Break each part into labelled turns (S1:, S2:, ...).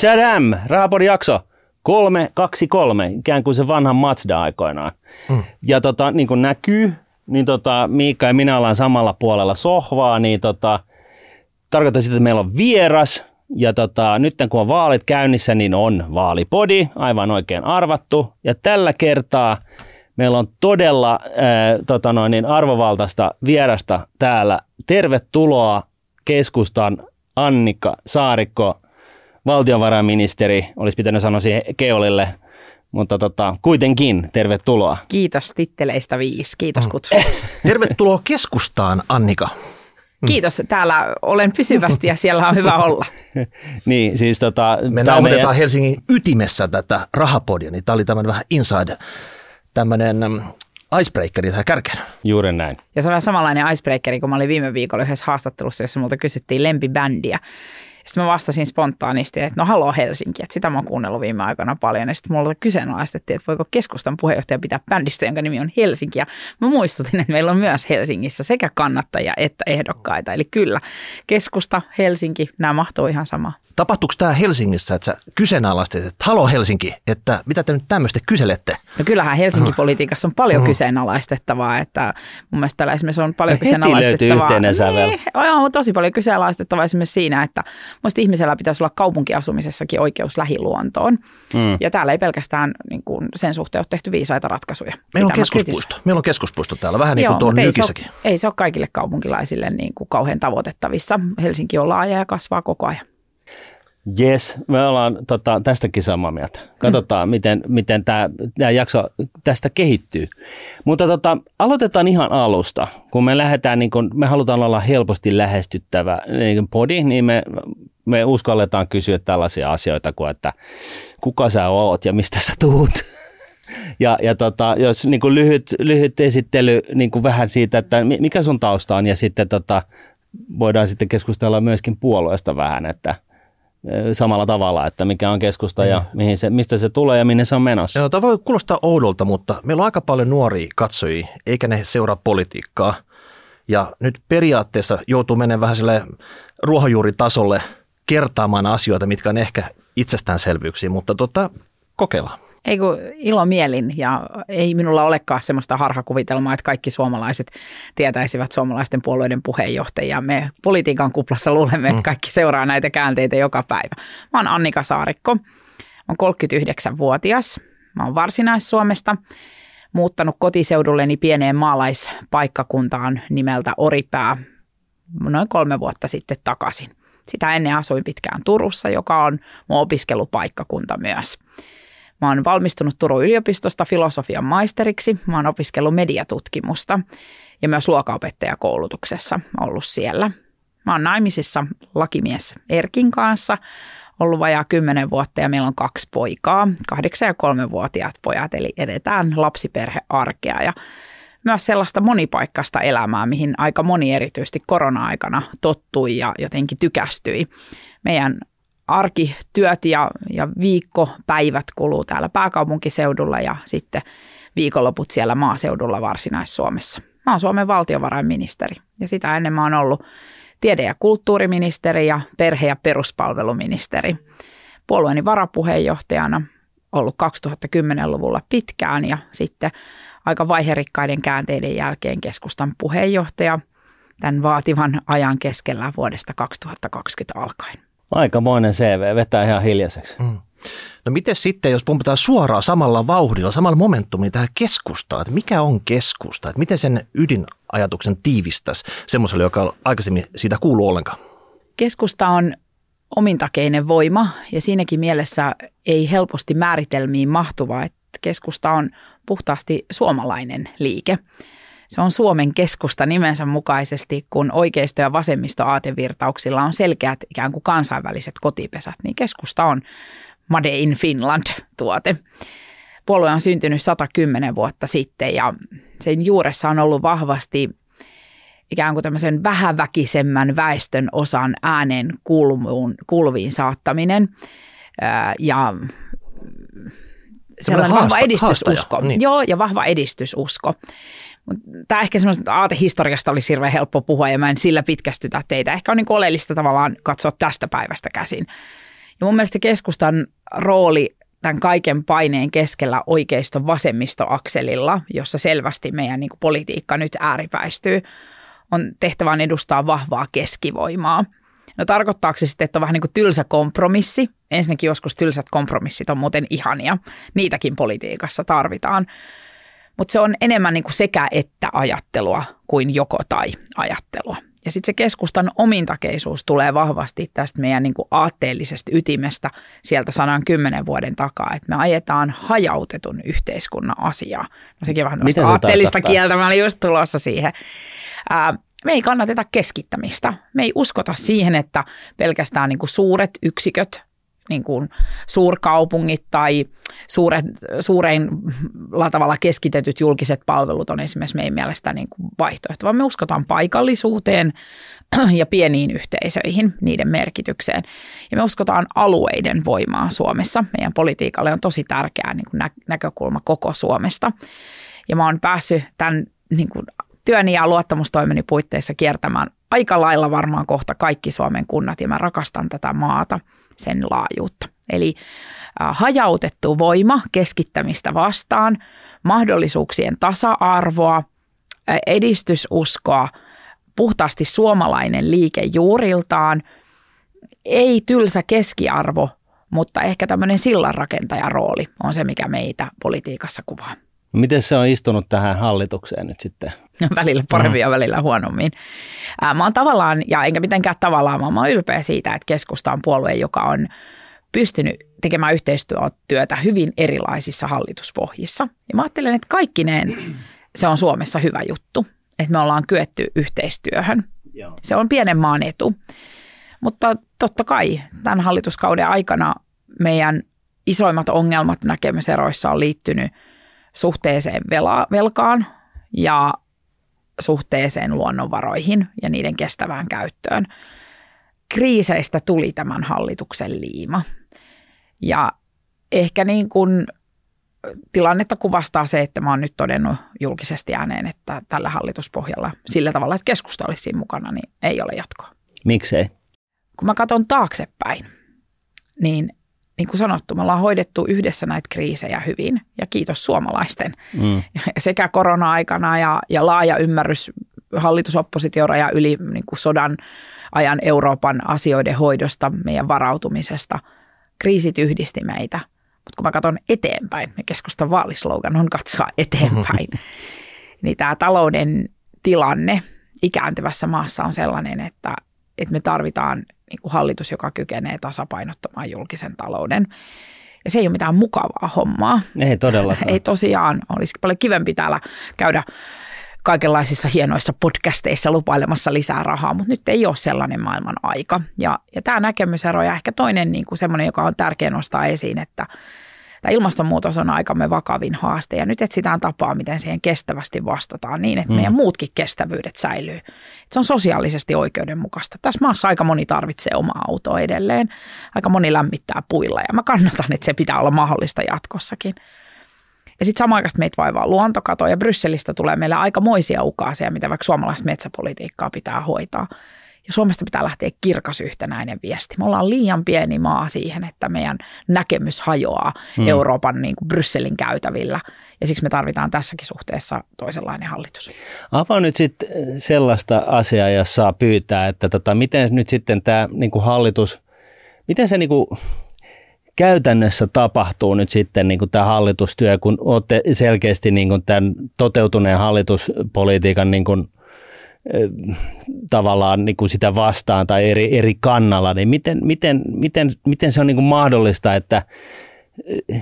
S1: Chadam, Rahapodin jakso 323, ikään kuin se vanha Mazda aikoinaan. Mm. Ja tota, niin kuin näkyy, niin tota, Miikka ja minä ollaan samalla puolella sohvaa, niin tota, tarkoittaa sitä, että meillä on vieras, ja tota, nyt kun on vaalit käynnissä, niin on vaalipodi, aivan oikein arvattu. Ja tällä kertaa meillä on todella äh, tota noin, niin arvovaltaista vierasta täällä. Tervetuloa keskustan Annika Saarikko, valtiovarainministeri, olisi pitänyt sanoa siihen Keolille, mutta tota, kuitenkin tervetuloa.
S2: Kiitos titteleistä viisi. Kiitos mm. kutsusta.
S3: Tervetuloa keskustaan, Annika.
S2: Kiitos. Täällä olen pysyvästi ja siellä on hyvä olla.
S1: niin, siis tota...
S3: Me nauhoitetaan meidän... Helsingin ytimessä tätä rahapodia, niin tämä oli tämmöinen vähän inside, tämmöinen icebreakeri tähän kärkeen.
S1: Juuri näin.
S2: Ja se on vähän samanlainen icebreakeri, kun mä olin viime viikolla yhdessä haastattelussa, jossa multa kysyttiin lempibändiä. Sitten mä vastasin spontaanisti, että no haloo Helsinki, että sitä mä oon kuunnellut viime aikoina paljon. Ja sitten mulla kyseenalaistettiin, että voiko keskustan puheenjohtaja pitää bändistä, jonka nimi on Helsinki. Ja mä muistutin, että meillä on myös Helsingissä sekä kannattajia että ehdokkaita. Eli kyllä, keskusta, Helsinki, nämä mahtuu ihan sama.
S3: Tapahtuuko tämä Helsingissä, että sä kyseenalaistit, että halo Helsinki, että mitä te nyt tämmöistä kyselette?
S2: No kyllähän Helsinki-politiikassa on paljon mm. kyseenalaistettavaa, että mun mielestä täällä esimerkiksi on paljon
S1: no
S2: kyseenalaistettavaa.
S1: Heti yhteinen sävel. Niin,
S2: on tosi paljon kyseenalaistettavaa esimerkiksi siinä, että mun ihmisellä pitäisi olla kaupunkiasumisessakin oikeus lähiluontoon. Mm. Ja täällä ei pelkästään niin kuin sen suhteen ole tehty viisaita ratkaisuja.
S3: Meillä on keskuspuisto. Meillä on keskuspuisto täällä, vähän niin kuin tuon
S2: ei se, ole, ei se ole kaikille kaupunkilaisille niin kuin kauhean tavoitettavissa. Helsinki on laaja ja kasvaa koko ajan.
S1: Jes, me ollaan tota, tästäkin samaa mieltä. Katsotaan, mm. miten, miten tämä jakso tästä kehittyy. Mutta tota, aloitetaan ihan alusta. Kun me lähdetään, niin kun me halutaan olla helposti lähestyttävä niin podi, niin me, me uskalletaan kysyä tällaisia asioita kuin, että kuka sä oot ja mistä sä tuut. Ja, ja tota, jos niin kuin lyhyt, lyhyt esittely niin kuin vähän siitä, että mikä sun tausta on ja sitten tota, voidaan sitten keskustella myöskin puolueesta vähän, että – samalla tavalla, että mikä on keskusta ja mm. mihin se, mistä se tulee ja minne se on menossa.
S3: Joo, tämä voi kuulostaa oudolta, mutta meillä on aika paljon nuoria katsojia, eikä ne seuraa politiikkaa. Ja nyt periaatteessa joutuu menemään vähän sille ruohonjuuritasolle kertaamaan asioita, mitkä on ehkä itsestäänselvyyksiä, mutta tota, kokeillaan.
S2: Ei kun ilo mielin ja ei minulla olekaan semmoista harhakuvitelmaa, että kaikki suomalaiset tietäisivät suomalaisten puolueiden puheenjohtajia. Me politiikan kuplassa luulemme, että mm. kaikki seuraa näitä käänteitä joka päivä. Mä oon Annika Saarikko, mä oon 39-vuotias, mä oon Varsinais-Suomesta, muuttanut kotiseudulleni pieneen maalaispaikkakuntaan nimeltä Oripää noin kolme vuotta sitten takaisin. Sitä ennen asuin pitkään Turussa, joka on mun opiskelupaikkakunta myös. Mä oon valmistunut Turun yliopistosta filosofian maisteriksi. Mä oon opiskellut mediatutkimusta ja myös luokaopettajakoulutuksessa ollut siellä. Mä oon naimisissa lakimies Erkin kanssa, ollut vajaa kymmenen vuotta ja meillä on kaksi poikaa, kahdeksan ja kolmevuotiaat pojat, eli edetään lapsiperhearkea ja myös sellaista monipaikkaista elämää, mihin aika moni erityisesti korona-aikana tottui ja jotenkin tykästyi. Meidän arkityöt ja, ja viikkopäivät kuluu täällä pääkaupunkiseudulla ja sitten viikonloput siellä maaseudulla Varsinais-Suomessa. Mä oon Suomen valtiovarainministeri ja sitä ennen mä oon ollut tiede- ja kulttuuriministeri ja perhe- ja peruspalveluministeri. Puolueeni varapuheenjohtajana ollut 2010-luvulla pitkään ja sitten aika vaiherikkaiden käänteiden jälkeen keskustan puheenjohtaja tämän vaativan ajan keskellä vuodesta 2020 alkaen.
S1: Aikamoinen CV, vetää ihan hiljaiseksi. Mm.
S3: No miten sitten, jos puhutaan suoraan samalla vauhdilla, samalla momentumilla tähän keskustaan, että mikä on keskusta, että miten sen ydinajatuksen tiivistäisi semmoiselle, joka aikaisemmin siitä kuuluu ollenkaan?
S2: Keskusta on omintakeinen voima ja siinäkin mielessä ei helposti määritelmiin mahtuva, että keskusta on puhtaasti suomalainen liike. Se on Suomen keskusta nimensä mukaisesti, kun oikeisto- ja vasemmisto-aatevirtauksilla on selkeät ikään kuin kansainväliset kotipesät, niin keskusta on Made in Finland-tuote. Puolue on syntynyt 110 vuotta sitten ja sen juuressa on ollut vahvasti ikään kuin tämmöisen vähäväkisemmän väestön osan äänen kuuluviin, kuuluviin saattaminen ja sellainen vahva edistysusko. Niin. Joo, ja vahva edistysusko. Tämä ehkä semmoista aatehistoriasta olisi hirveän helppo puhua ja mä en sillä pitkästytä teitä. Ehkä on niin oleellista tavallaan katsoa tästä päivästä käsin. Ja mun mielestä keskustan rooli tämän kaiken paineen keskellä oikeiston vasemmistoakselilla, jossa selvästi meidän niin politiikka nyt ääripäistyy, on tehtävän edustaa vahvaa keskivoimaa. No tarkoittaako se sitten, että on vähän niin kuin tylsä kompromissi? Ensinnäkin joskus tylsät kompromissit on muuten ihania. Niitäkin politiikassa tarvitaan. Mutta se on enemmän niin kuin sekä että ajattelua kuin joko tai ajattelua. Ja sitten se keskustan omintakeisuus tulee vahvasti tästä meidän niin kuin aatteellisesta ytimestä sieltä 110 vuoden takaa, että me ajetaan hajautetun yhteiskunnan asiaa. No sekin vähän
S1: se
S2: aatteellista
S1: tarkoittaa?
S2: kieltä, mä olin just tulossa siihen. Ää, me ei kannateta keskittämistä. Me ei uskota siihen, että pelkästään niin kuin suuret yksiköt, niin kuin suurkaupungit tai suuret, suureilla tavalla keskitetyt julkiset palvelut on esimerkiksi meidän mielestä niin kuin vaihtoehto, vaan me uskotaan paikallisuuteen ja pieniin yhteisöihin, niiden merkitykseen. Ja me uskotaan alueiden voimaa Suomessa. Meidän politiikalle on tosi tärkeä niin kuin nä- näkökulma koko Suomesta. Ja mä oon päässyt tämän niin kuin työni ja luottamustoimeni puitteissa kiertämään aika lailla varmaan kohta kaikki Suomen kunnat ja mä rakastan tätä maata, sen laajuutta. Eli hajautettu voima keskittämistä vastaan, mahdollisuuksien tasa-arvoa, edistysuskoa, puhtaasti suomalainen liike juuriltaan, ei tylsä keskiarvo, mutta ehkä tämmöinen sillanrakentajan rooli on se, mikä meitä politiikassa kuvaa.
S1: Miten se on istunut tähän hallitukseen nyt sitten?
S2: välillä paremmin ja välillä huonommin. Ää, mä oon tavallaan, ja enkä mitenkään tavallaan, vaan mä oon ylpeä siitä, että keskusta on puolue, joka on pystynyt tekemään yhteistyötä hyvin erilaisissa hallituspohjissa. Ja mä ajattelen, että kaikkineen se on Suomessa hyvä juttu, että me ollaan kyetty yhteistyöhön.
S1: Joo.
S2: Se on pienen maan etu. Mutta totta kai tämän hallituskauden aikana meidän isoimmat ongelmat näkemyseroissa on liittynyt suhteeseen vela, velkaan ja suhteeseen luonnonvaroihin ja niiden kestävään käyttöön. Kriiseistä tuli tämän hallituksen liima. Ja ehkä niin kuin tilannetta kuvastaa se, että mä oon nyt todennut julkisesti ääneen, että tällä hallituspohjalla sillä tavalla, että keskusta olisi siinä mukana, niin ei ole jatkoa.
S1: Miksei?
S2: Kun mä katson taaksepäin, niin niin kuin sanottu, me ollaan hoidettu yhdessä näitä kriisejä hyvin ja kiitos suomalaisten.
S1: Mm.
S2: Sekä korona-aikana ja, ja laaja ymmärrys hallitusoppositioraja yli niin kuin sodan ajan Euroopan asioiden hoidosta, meidän varautumisesta. Kriisit yhdisti meitä. Mutta kun mä katson eteenpäin, ja keskustan vaalislogan on katsoa eteenpäin, niin tämä talouden tilanne ikääntyvässä maassa on sellainen, että, että me tarvitaan niin kuin hallitus, joka kykenee tasapainottamaan julkisen talouden. Ja se ei ole mitään mukavaa hommaa.
S1: Ei todellakaan.
S2: Ei tosiaan. Olisi paljon kivempi täällä käydä kaikenlaisissa hienoissa podcasteissa lupailemassa lisää rahaa, mutta nyt ei ole sellainen maailman aika. Ja, ja tämä näkemysero ja ehkä toinen niin kuin semmoinen, joka on tärkeä nostaa esiin, että tämä ilmastonmuutos on aikamme vakavin haaste ja nyt etsitään tapaa, miten siihen kestävästi vastataan niin, että mm. meidän muutkin kestävyydet säilyy. Että se on sosiaalisesti oikeudenmukaista. Tässä maassa aika moni tarvitsee omaa autoa edelleen, aika moni lämmittää puilla ja mä kannatan, että se pitää olla mahdollista jatkossakin. Ja sitten samaan aikaan meitä vaivaa luontokato ja Brysselistä tulee meille aikamoisia ukaaseja, mitä vaikka suomalaista metsäpolitiikkaa pitää hoitaa. Ja Suomesta pitää lähteä kirkas yhtenäinen viesti. Me ollaan liian pieni maa siihen, että meidän näkemys hajoaa hmm. Euroopan niin kuin Brysselin käytävillä. Ja siksi me tarvitaan tässäkin suhteessa toisenlainen hallitus.
S1: Avaa nyt sitten sellaista asiaa, jos saa pyytää, että tota, miten nyt sitten tämä niinku hallitus, miten se niinku käytännössä tapahtuu nyt sitten niin kuin tämä hallitustyö, kun olette selkeästi niin kuin tämän toteutuneen hallituspolitiikan niin kuin, tavallaan niin kuin sitä vastaan tai eri, eri kannalla, niin miten, miten, miten, miten se on niin kuin mahdollista, että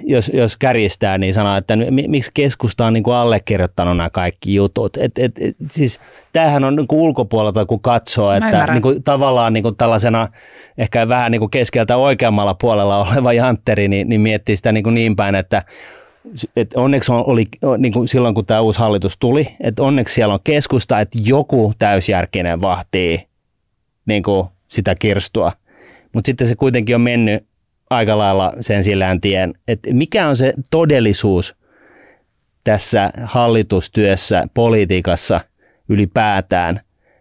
S1: jos, jos kärjistää, niin sanoo, että miksi keskusta on niin kuin allekirjoittanut nämä kaikki jutut. Et, et, et, siis tämähän on niin kuin ulkopuolelta, kun katsoo, että niin kuin, tavallaan niin kuin tällaisena ehkä vähän niin kuin keskeltä oikeammalla puolella oleva jantteri, niin, niin miettii sitä niin, kuin niin päin, että et onneksi on, oli niin kuin silloin, kun tämä uusi hallitus tuli, että onneksi siellä on keskusta, että joku täysjärkinen vahtii niin kuin sitä kirstua. Mutta sitten se kuitenkin on mennyt aika lailla sen sillään tien, että mikä on se todellisuus tässä hallitustyössä, politiikassa ylipäätään,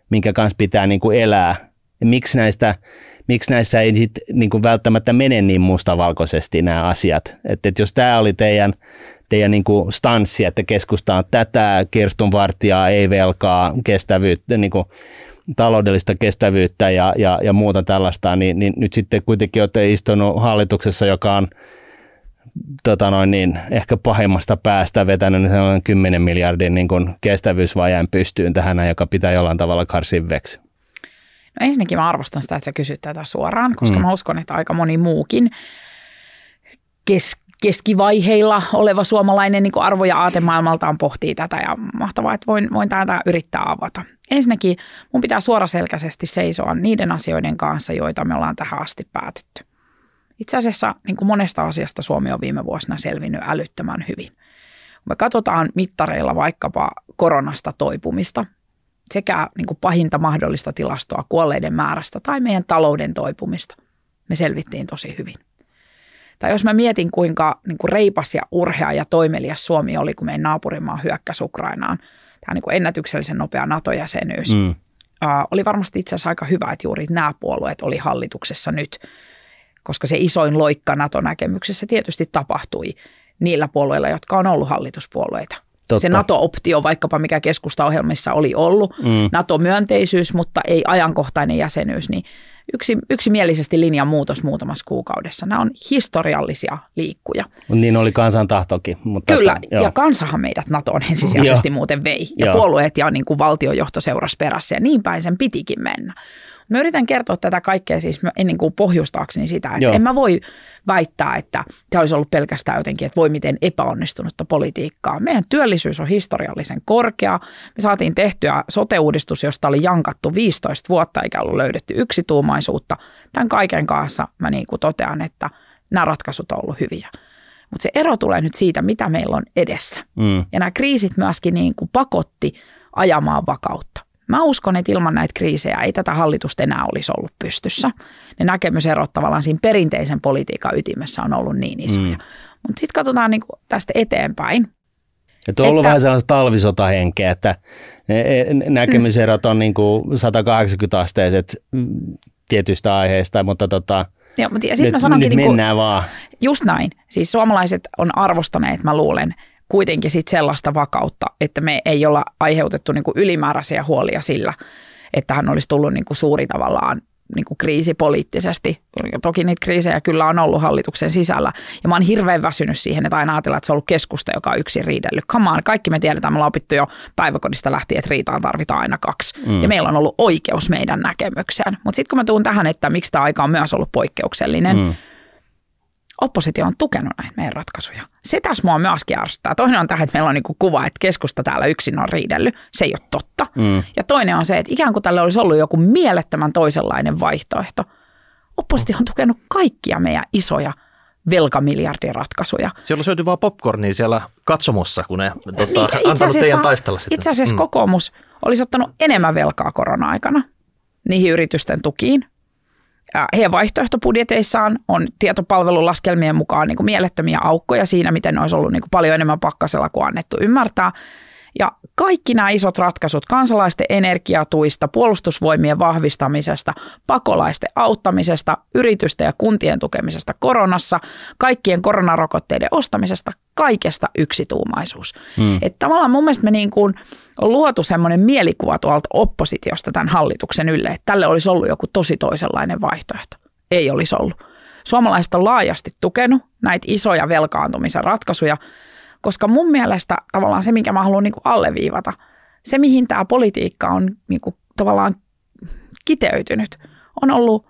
S1: minkä kanssa pitää niin kuin elää. Ja miksi näistä miksi näissä ei sit, niin kuin välttämättä mene niin mustavalkoisesti nämä asiat. Että et jos tämä oli teidän, teidän niin kuin stanssi, että keskusta on tätä, Kirstun vartijaa, ei velkaa, kestävyyttä, niin kuin taloudellista kestävyyttä ja, ja, ja muuta tällaista, niin, niin nyt sitten kuitenkin olette istunut hallituksessa, joka on tota noin niin, ehkä pahimmasta päästä vetänyt sellainen 10 miljardin niin kuin kestävyysvajeen pystyyn tähän, joka pitää jollain tavalla karsin veksi.
S2: No ensinnäkin mä arvostan sitä, että sä kysyt tätä suoraan, koska mm. mä uskon, että aika moni muukin kes- keskivaiheilla oleva suomalainen niin arvo- ja aatemaailmaltaan pohtii tätä ja mahtavaa, että voin, voin tätä yrittää avata. Ensinnäkin mun pitää suoraselkäisesti seisoa niiden asioiden kanssa, joita me ollaan tähän asti päätetty. Itse asiassa niin kuin monesta asiasta Suomi on viime vuosina selvinnyt älyttömän hyvin. Kun me katsotaan mittareilla vaikkapa koronasta toipumista, sekä niin kuin pahinta mahdollista tilastoa kuolleiden määrästä tai meidän talouden toipumista, me selvittiin tosi hyvin. Tai jos mä mietin, kuinka niin kuin reipas ja urhea ja toimelias Suomi oli, kun meidän naapurimaa hyökkäsi Ukrainaan, tämä niin kuin ennätyksellisen nopea NATO-jäsenyys, mm. uh, oli varmasti itse asiassa aika hyvä, että juuri nämä puolueet oli hallituksessa nyt, koska se isoin loikka NATO-näkemyksessä tietysti tapahtui niillä puolueilla, jotka on ollut hallituspuolueita. Totta. Se NATO-optio vaikkapa, mikä keskustaohjelmissa oli ollut, mm. NATO-myönteisyys, mutta ei ajankohtainen jäsenyys, niin yksi, yksimielisesti linjan muutos muutamassa kuukaudessa. Nämä on historiallisia liikkuja.
S1: Niin oli kansan tahtokin. Mutta
S2: Kyllä, että, ja kansahan meidät NATOon ensisijaisesti muuten vei. Ja joo. puolueet ja niin kuin valtiojohto seurasi perässä ja niin päin sen pitikin mennä. Mä yritän kertoa tätä kaikkea siis ennen kuin pohjustaakseni sitä, että Joo. en mä voi väittää, että tämä olisi ollut pelkästään jotenkin, että voi miten epäonnistunutta politiikkaa. Meidän työllisyys on historiallisen korkea. Me saatiin tehtyä sote-uudistus, josta oli jankattu 15 vuotta eikä ollut löydetty yksituumaisuutta. Tämän kaiken kanssa mä niin kuin totean, että nämä ratkaisut on ollut hyviä. Mutta se ero tulee nyt siitä, mitä meillä on edessä. Mm. Ja nämä kriisit myöskin niin kuin pakotti ajamaan vakautta. Mä uskon, että ilman näitä kriisejä ei tätä hallitusta enää olisi ollut pystyssä. Ne näkemyserot tavallaan siinä perinteisen politiikan ytimessä on ollut niin isoja. Mm. Mutta sitten katsotaan niin tästä eteenpäin.
S1: Että on ollut että, vähän sellaista talvisotahenkeä, että ne näkemyserot on niin kuin 180-asteiset tietystä aiheesta, mutta tota,
S2: Joo, mutta ja sit nyt, mä sanonkin,
S1: nyt niin kuin, vaan.
S2: Just näin. Siis suomalaiset on arvostaneet, mä luulen, kuitenkin sit sellaista vakautta, että me ei olla aiheutettu niin kuin ylimääräisiä huolia sillä, että hän olisi tullut niin kuin suuri tavallaan niin kuin kriisi poliittisesti. Toki niitä kriisejä kyllä on ollut hallituksen sisällä. Ja mä oon hirveän väsynyt siihen, että aina ajatellaan, että se on ollut keskusta, joka on yksi riidellyt. Come on, kaikki me tiedetään, me ollaan opittu jo päiväkodista lähtien, että riitaan tarvitaan aina kaksi. Mm. Ja meillä on ollut oikeus meidän näkemykseen. Mutta sitten kun mä tuun tähän, että miksi tämä aika on myös ollut poikkeuksellinen, mm oppositio on tukenut näitä meidän ratkaisuja. Se tässä mua myöskin arvostaa. Toinen on tähän, että meillä on niinku kuva, että keskusta täällä yksin on riidellyt. Se ei ole totta. Mm. Ja toinen on se, että ikään kuin tällä olisi ollut joku mielettömän toisenlainen vaihtoehto. Oppositio on tukenut kaikkia meidän isoja velkamiljardiratkaisuja.
S3: Siellä syöty vaan popcornia siellä katsomossa, kun ne tota, niin, antanut teidän taistella sitä.
S2: Itse asiassa mm. kokoomus olisi ottanut enemmän velkaa korona-aikana niihin yritysten tukiin heidän vaihtoehtobudjeteissaan on tietopalvelun laskelmien mukaan niin kuin mielettömiä aukkoja siinä, miten olisi ollut niin kuin paljon enemmän pakkasella kuin annettu ymmärtää. Ja kaikki nämä isot ratkaisut kansalaisten energiatuista, puolustusvoimien vahvistamisesta, pakolaisten auttamisesta, yritysten ja kuntien tukemisesta koronassa, kaikkien koronarokotteiden ostamisesta, kaikesta yksituumaisuus. Hmm. Että tavallaan mun mielestä me niin kuin on luotu semmoinen mielikuva tuolta oppositiosta tämän hallituksen ylle, että tälle olisi ollut joku tosi toisenlainen vaihtoehto. Ei olisi ollut. Suomalaiset on laajasti tukenut näitä isoja velkaantumisen ratkaisuja, koska mun mielestä tavallaan se, minkä mä haluan niin alleviivata, se mihin tämä politiikka on niin kuin tavallaan kiteytynyt, on ollut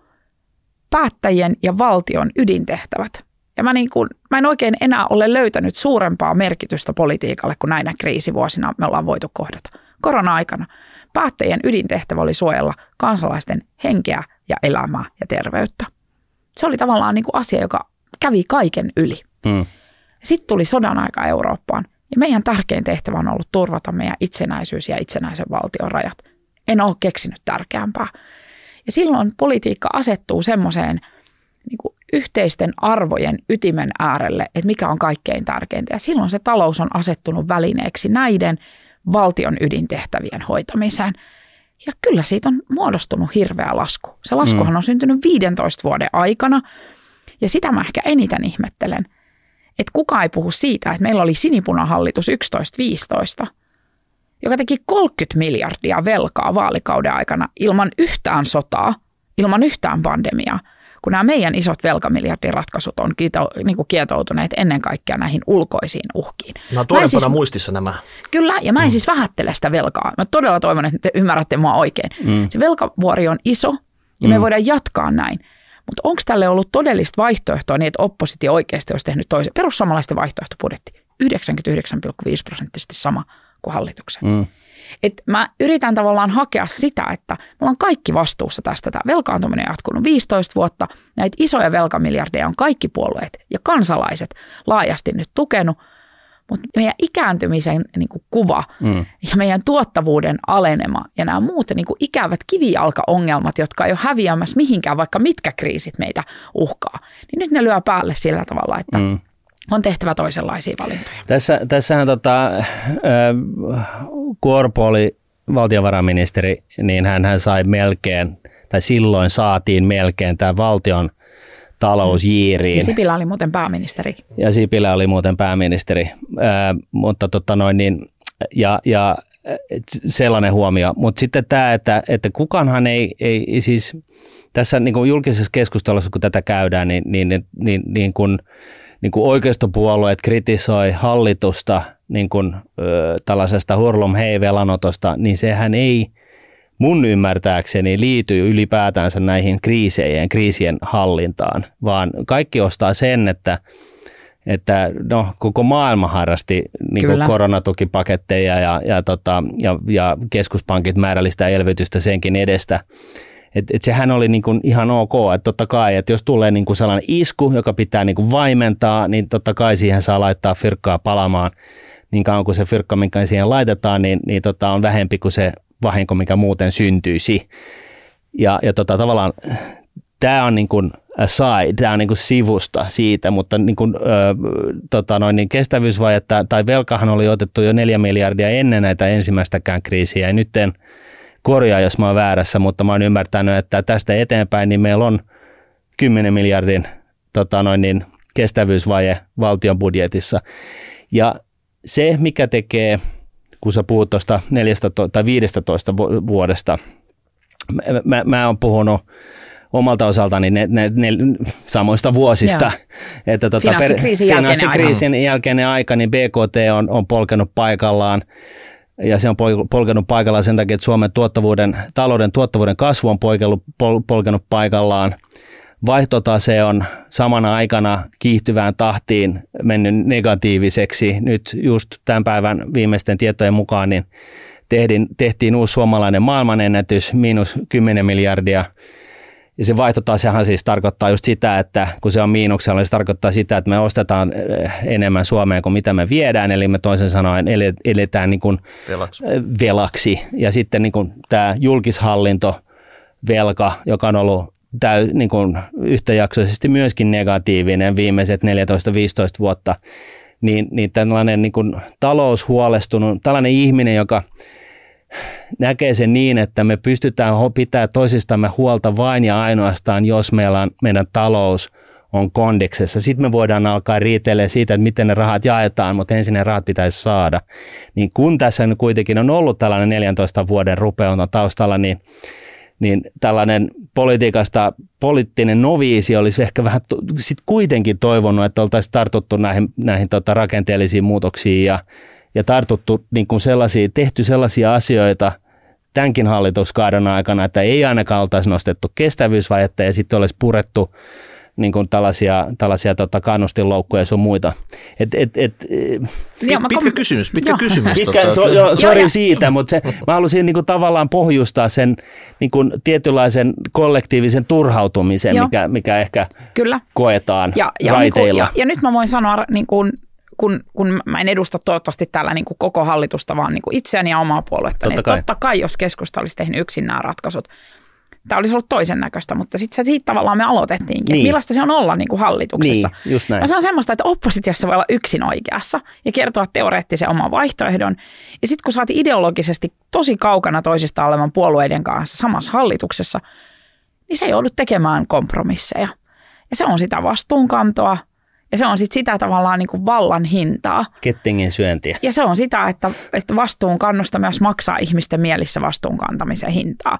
S2: päättäjien ja valtion ydintehtävät. Ja mä, niin kuin, mä en oikein enää ole löytänyt suurempaa merkitystä politiikalle kuin näinä kriisivuosina me ollaan voitu kohdata. Korona-aikana päättäjien ydintehtävä oli suojella kansalaisten henkeä ja elämää ja terveyttä. Se oli tavallaan niin kuin asia, joka kävi kaiken yli. Hmm. Sitten tuli sodan aika Eurooppaan ja meidän tärkein tehtävä on ollut turvata meidän itsenäisyys ja itsenäisen valtion rajat. En ole keksinyt tärkeämpää. Ja silloin politiikka asettuu semmoiseen niin yhteisten arvojen ytimen äärelle, että mikä on kaikkein tärkeintä. Ja silloin se talous on asettunut välineeksi näiden valtion ydintehtävien hoitamiseen. Ja kyllä siitä on muodostunut hirveä lasku. Se laskuhan mm. on syntynyt 15 vuoden aikana. Ja sitä mä ehkä eniten ihmettelen, että kukaan ei puhu siitä, että meillä oli sinipunahallitus 11-15, joka teki 30 miljardia velkaa vaalikauden aikana ilman yhtään sotaa, ilman yhtään pandemiaa kun nämä meidän isot velkamiljardiratkaisut on kieto, niin kuin kietoutuneet ennen kaikkea näihin ulkoisiin uhkiin.
S3: No tuorempana siis, muistissa nämä.
S2: Kyllä, ja mä en mm. siis vähättele sitä velkaa. Mä todella toivon, että te ymmärrätte mua oikein. Mm. Se velkavuori on iso, ja me mm. voidaan jatkaa näin. Mutta onko tälle ollut todellista vaihtoehtoa niin, että oppositio oikeasti olisi tehnyt toisen? Perussuomalaisten vaihtoehtobudjetti 99,5 prosenttisesti sama kuin hallituksen. Mm. Et mä yritän tavallaan hakea sitä, että me ollaan kaikki vastuussa tästä. Tämä velkaantuminen on jatkunut 15 vuotta. Näitä isoja velkamiljardeja on kaikki puolueet ja kansalaiset laajasti nyt tukenut. Mutta meidän ikääntymisen niin kuin kuva mm. ja meidän tuottavuuden alenema ja nämä muut niin kuin ikävät kivijalkaongelmat, jotka ei ole häviämässä mihinkään, vaikka mitkä kriisit meitä uhkaa, niin nyt ne lyö päälle sillä tavalla, että mm on tehtävä toisenlaisia valintoja.
S1: Tässä, tässähän tota, äh, Kuorpo oli valtiovarainministeri, niin hän, hän sai melkein, tai silloin saatiin melkein tämä valtion talousjiiriin.
S2: Ja Sipilä oli muuten pääministeri.
S1: Ja Sipilä oli muuten pääministeri, äh, mutta tota noin niin, ja, ja sellainen huomio. Mutta sitten tämä, että, että kukaanhan ei, ei siis tässä niin kuin julkisessa keskustelussa, kun tätä käydään, niin, niin, niin, niin, niin kun, niin kuin oikeistopuolueet kritisoi hallitusta niin kuin, ö, tällaisesta hurlum hei velanotosta, niin sehän ei mun ymmärtääkseni liity ylipäätänsä näihin kriiseihin, kriisien hallintaan, vaan kaikki ostaa sen, että että no, koko maailma harrasti niin kuin koronatukipaketteja ja, ja, tota, ja, ja keskuspankit määrällistä elvytystä senkin edestä. Et, et sehän oli niin kuin ihan ok, että totta kai, että jos tulee niin kuin sellainen isku, joka pitää niin kuin vaimentaa, niin totta kai siihen saa laittaa firkkaa palamaan niin kauan kuin se firkka, minkä siihen laitetaan, niin, niin tota, on vähempi kuin se vahinko, mikä muuten syntyisi. Ja, ja tota, tavallaan tämä on niin kuin aside, tämä on niin kuin sivusta siitä, mutta niin kuin, ö, tota noin, niin kestävyysvajetta tai velkahan oli otettu jo neljä miljardia ennen näitä ensimmäistäkään kriisiä ja nyt en korjaa, jos mä oon väärässä, mutta mä oon ymmärtänyt, että tästä eteenpäin niin meillä on 10 miljardin tota noin, niin, kestävyysvaje valtion budjetissa. Ja se, mikä tekee, kun sä puhut tuosta 14 tai 15 vuodesta, mä, mä, mä oon puhunut omalta osaltani ne, ne, ne samoista vuosista.
S2: Että tuota, finanssikriisin,
S1: per, finanssikriisin jälkeinen, jälkeinen aika, niin BKT on, on polkenut paikallaan ja se on polkenut paikallaan sen takia, että Suomen tuottavuuden, talouden tuottavuuden kasvu on polkenut, polkenut paikallaan. Vaihtotase on samana aikana kiihtyvään tahtiin mennyt negatiiviseksi. Nyt just tämän päivän viimeisten tietojen mukaan niin tehtiin, tehtiin uusi suomalainen maailmanennätys, miinus 10 miljardia – ja se vaihtotasehan siis tarkoittaa just sitä, että kun se on miinuksella, niin se tarkoittaa sitä, että me ostetaan eh, enemmän Suomeen kuin mitä me viedään, eli me toisen sanoen eletään niin kuin velaksi. Eh, velaksi. Ja sitten niin kuin tämä julkishallinto, velka, joka on ollut täy, niin kuin yhtäjaksoisesti myöskin negatiivinen viimeiset 14-15 vuotta, niin, niin tällainen niin kuin taloushuolestunut, tällainen ihminen, joka – näkee sen niin, että me pystytään pitää toisistamme huolta vain ja ainoastaan, jos meillä on, meidän talous on kondiksessa. Sitten me voidaan alkaa riitellä siitä, että miten ne rahat jaetaan, mutta ensin ne rahat pitäisi saada. Niin kun tässä kuitenkin on ollut tällainen 14 vuoden rupeunta taustalla, niin niin tällainen politiikasta poliittinen noviisi olisi ehkä vähän sit kuitenkin toivonut, että oltaisiin tartuttu näihin, näihin tota rakenteellisiin muutoksiin ja, ja tartuttu niin kuin sellaisia, tehty sellaisia asioita tämänkin hallituskauden aikana, että ei ainakaan oltaisi nostettu kestävyysvajetta ja sitten olisi purettu niin kuin tällaisia, tällaisia tota, kannustinloukkuja ja sun muita. Et, et, et,
S3: Joo, pitkä kom... kysymys, pitkä joo. kysymys.
S1: Pitkä, tota, so, jo, sorry joo, siitä, mutta se, mä halusin niin kuin, tavallaan pohjustaa sen niin kuin, tietynlaisen kollektiivisen turhautumisen, mikä, mikä ehkä Kyllä. koetaan ja, ja, raiteilla. Niin
S2: kuin, ja, ja nyt mä voin sanoa niin kuin, kun, kun mä en edusta toivottavasti täällä niin kuin koko hallitusta, vaan niin kuin itseäni ja omaa puoluetta, totta niin kai. totta kai, jos keskusta olisi tehnyt yksin nämä ratkaisut, Tämä olisi ollut toisen näköistä, mutta sitten siitä tavallaan me aloitettiinkin, niin. millaista se on olla niin kuin hallituksessa.
S1: Niin, just näin.
S2: Ja se on semmoista, että oppositiossa voi olla yksin oikeassa ja kertoa teoreettisen oman vaihtoehdon. Ja sitten kun saat ideologisesti tosi kaukana toisista olevan puolueiden kanssa samassa hallituksessa, niin se joudut tekemään kompromisseja. Ja se on sitä vastuunkantoa – ja se on sit sitä tavallaan niin kuin vallan hintaa.
S1: Kettingin syöntiä.
S2: Ja se on sitä, että, että vastuunkannosta myös maksaa ihmisten mielissä vastuunkantamisen hintaa.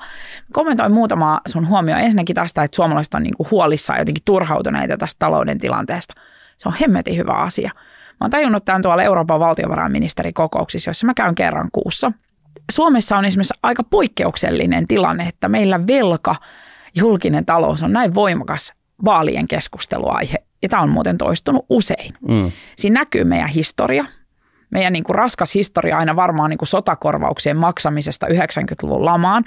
S2: Kommentoin muutama sun huomio ensinnäkin tästä, että suomalaiset on niin kuin huolissaan jotenkin turhautuneita tästä talouden tilanteesta. Se on hemmetin hyvä asia. Mä oon tajunnut tämän tuolla Euroopan valtiovarainministerikokouksissa, jossa mä käyn kerran kuussa. Suomessa on esimerkiksi aika poikkeuksellinen tilanne, että meillä velka, julkinen talous on näin voimakas vaalien keskusteluaihe ja tämä on muuten toistunut usein. Mm. Siinä näkyy meidän historia, meidän niin kuin raskas historia aina varmaan niin kuin sotakorvauksien maksamisesta 90-luvun lamaan.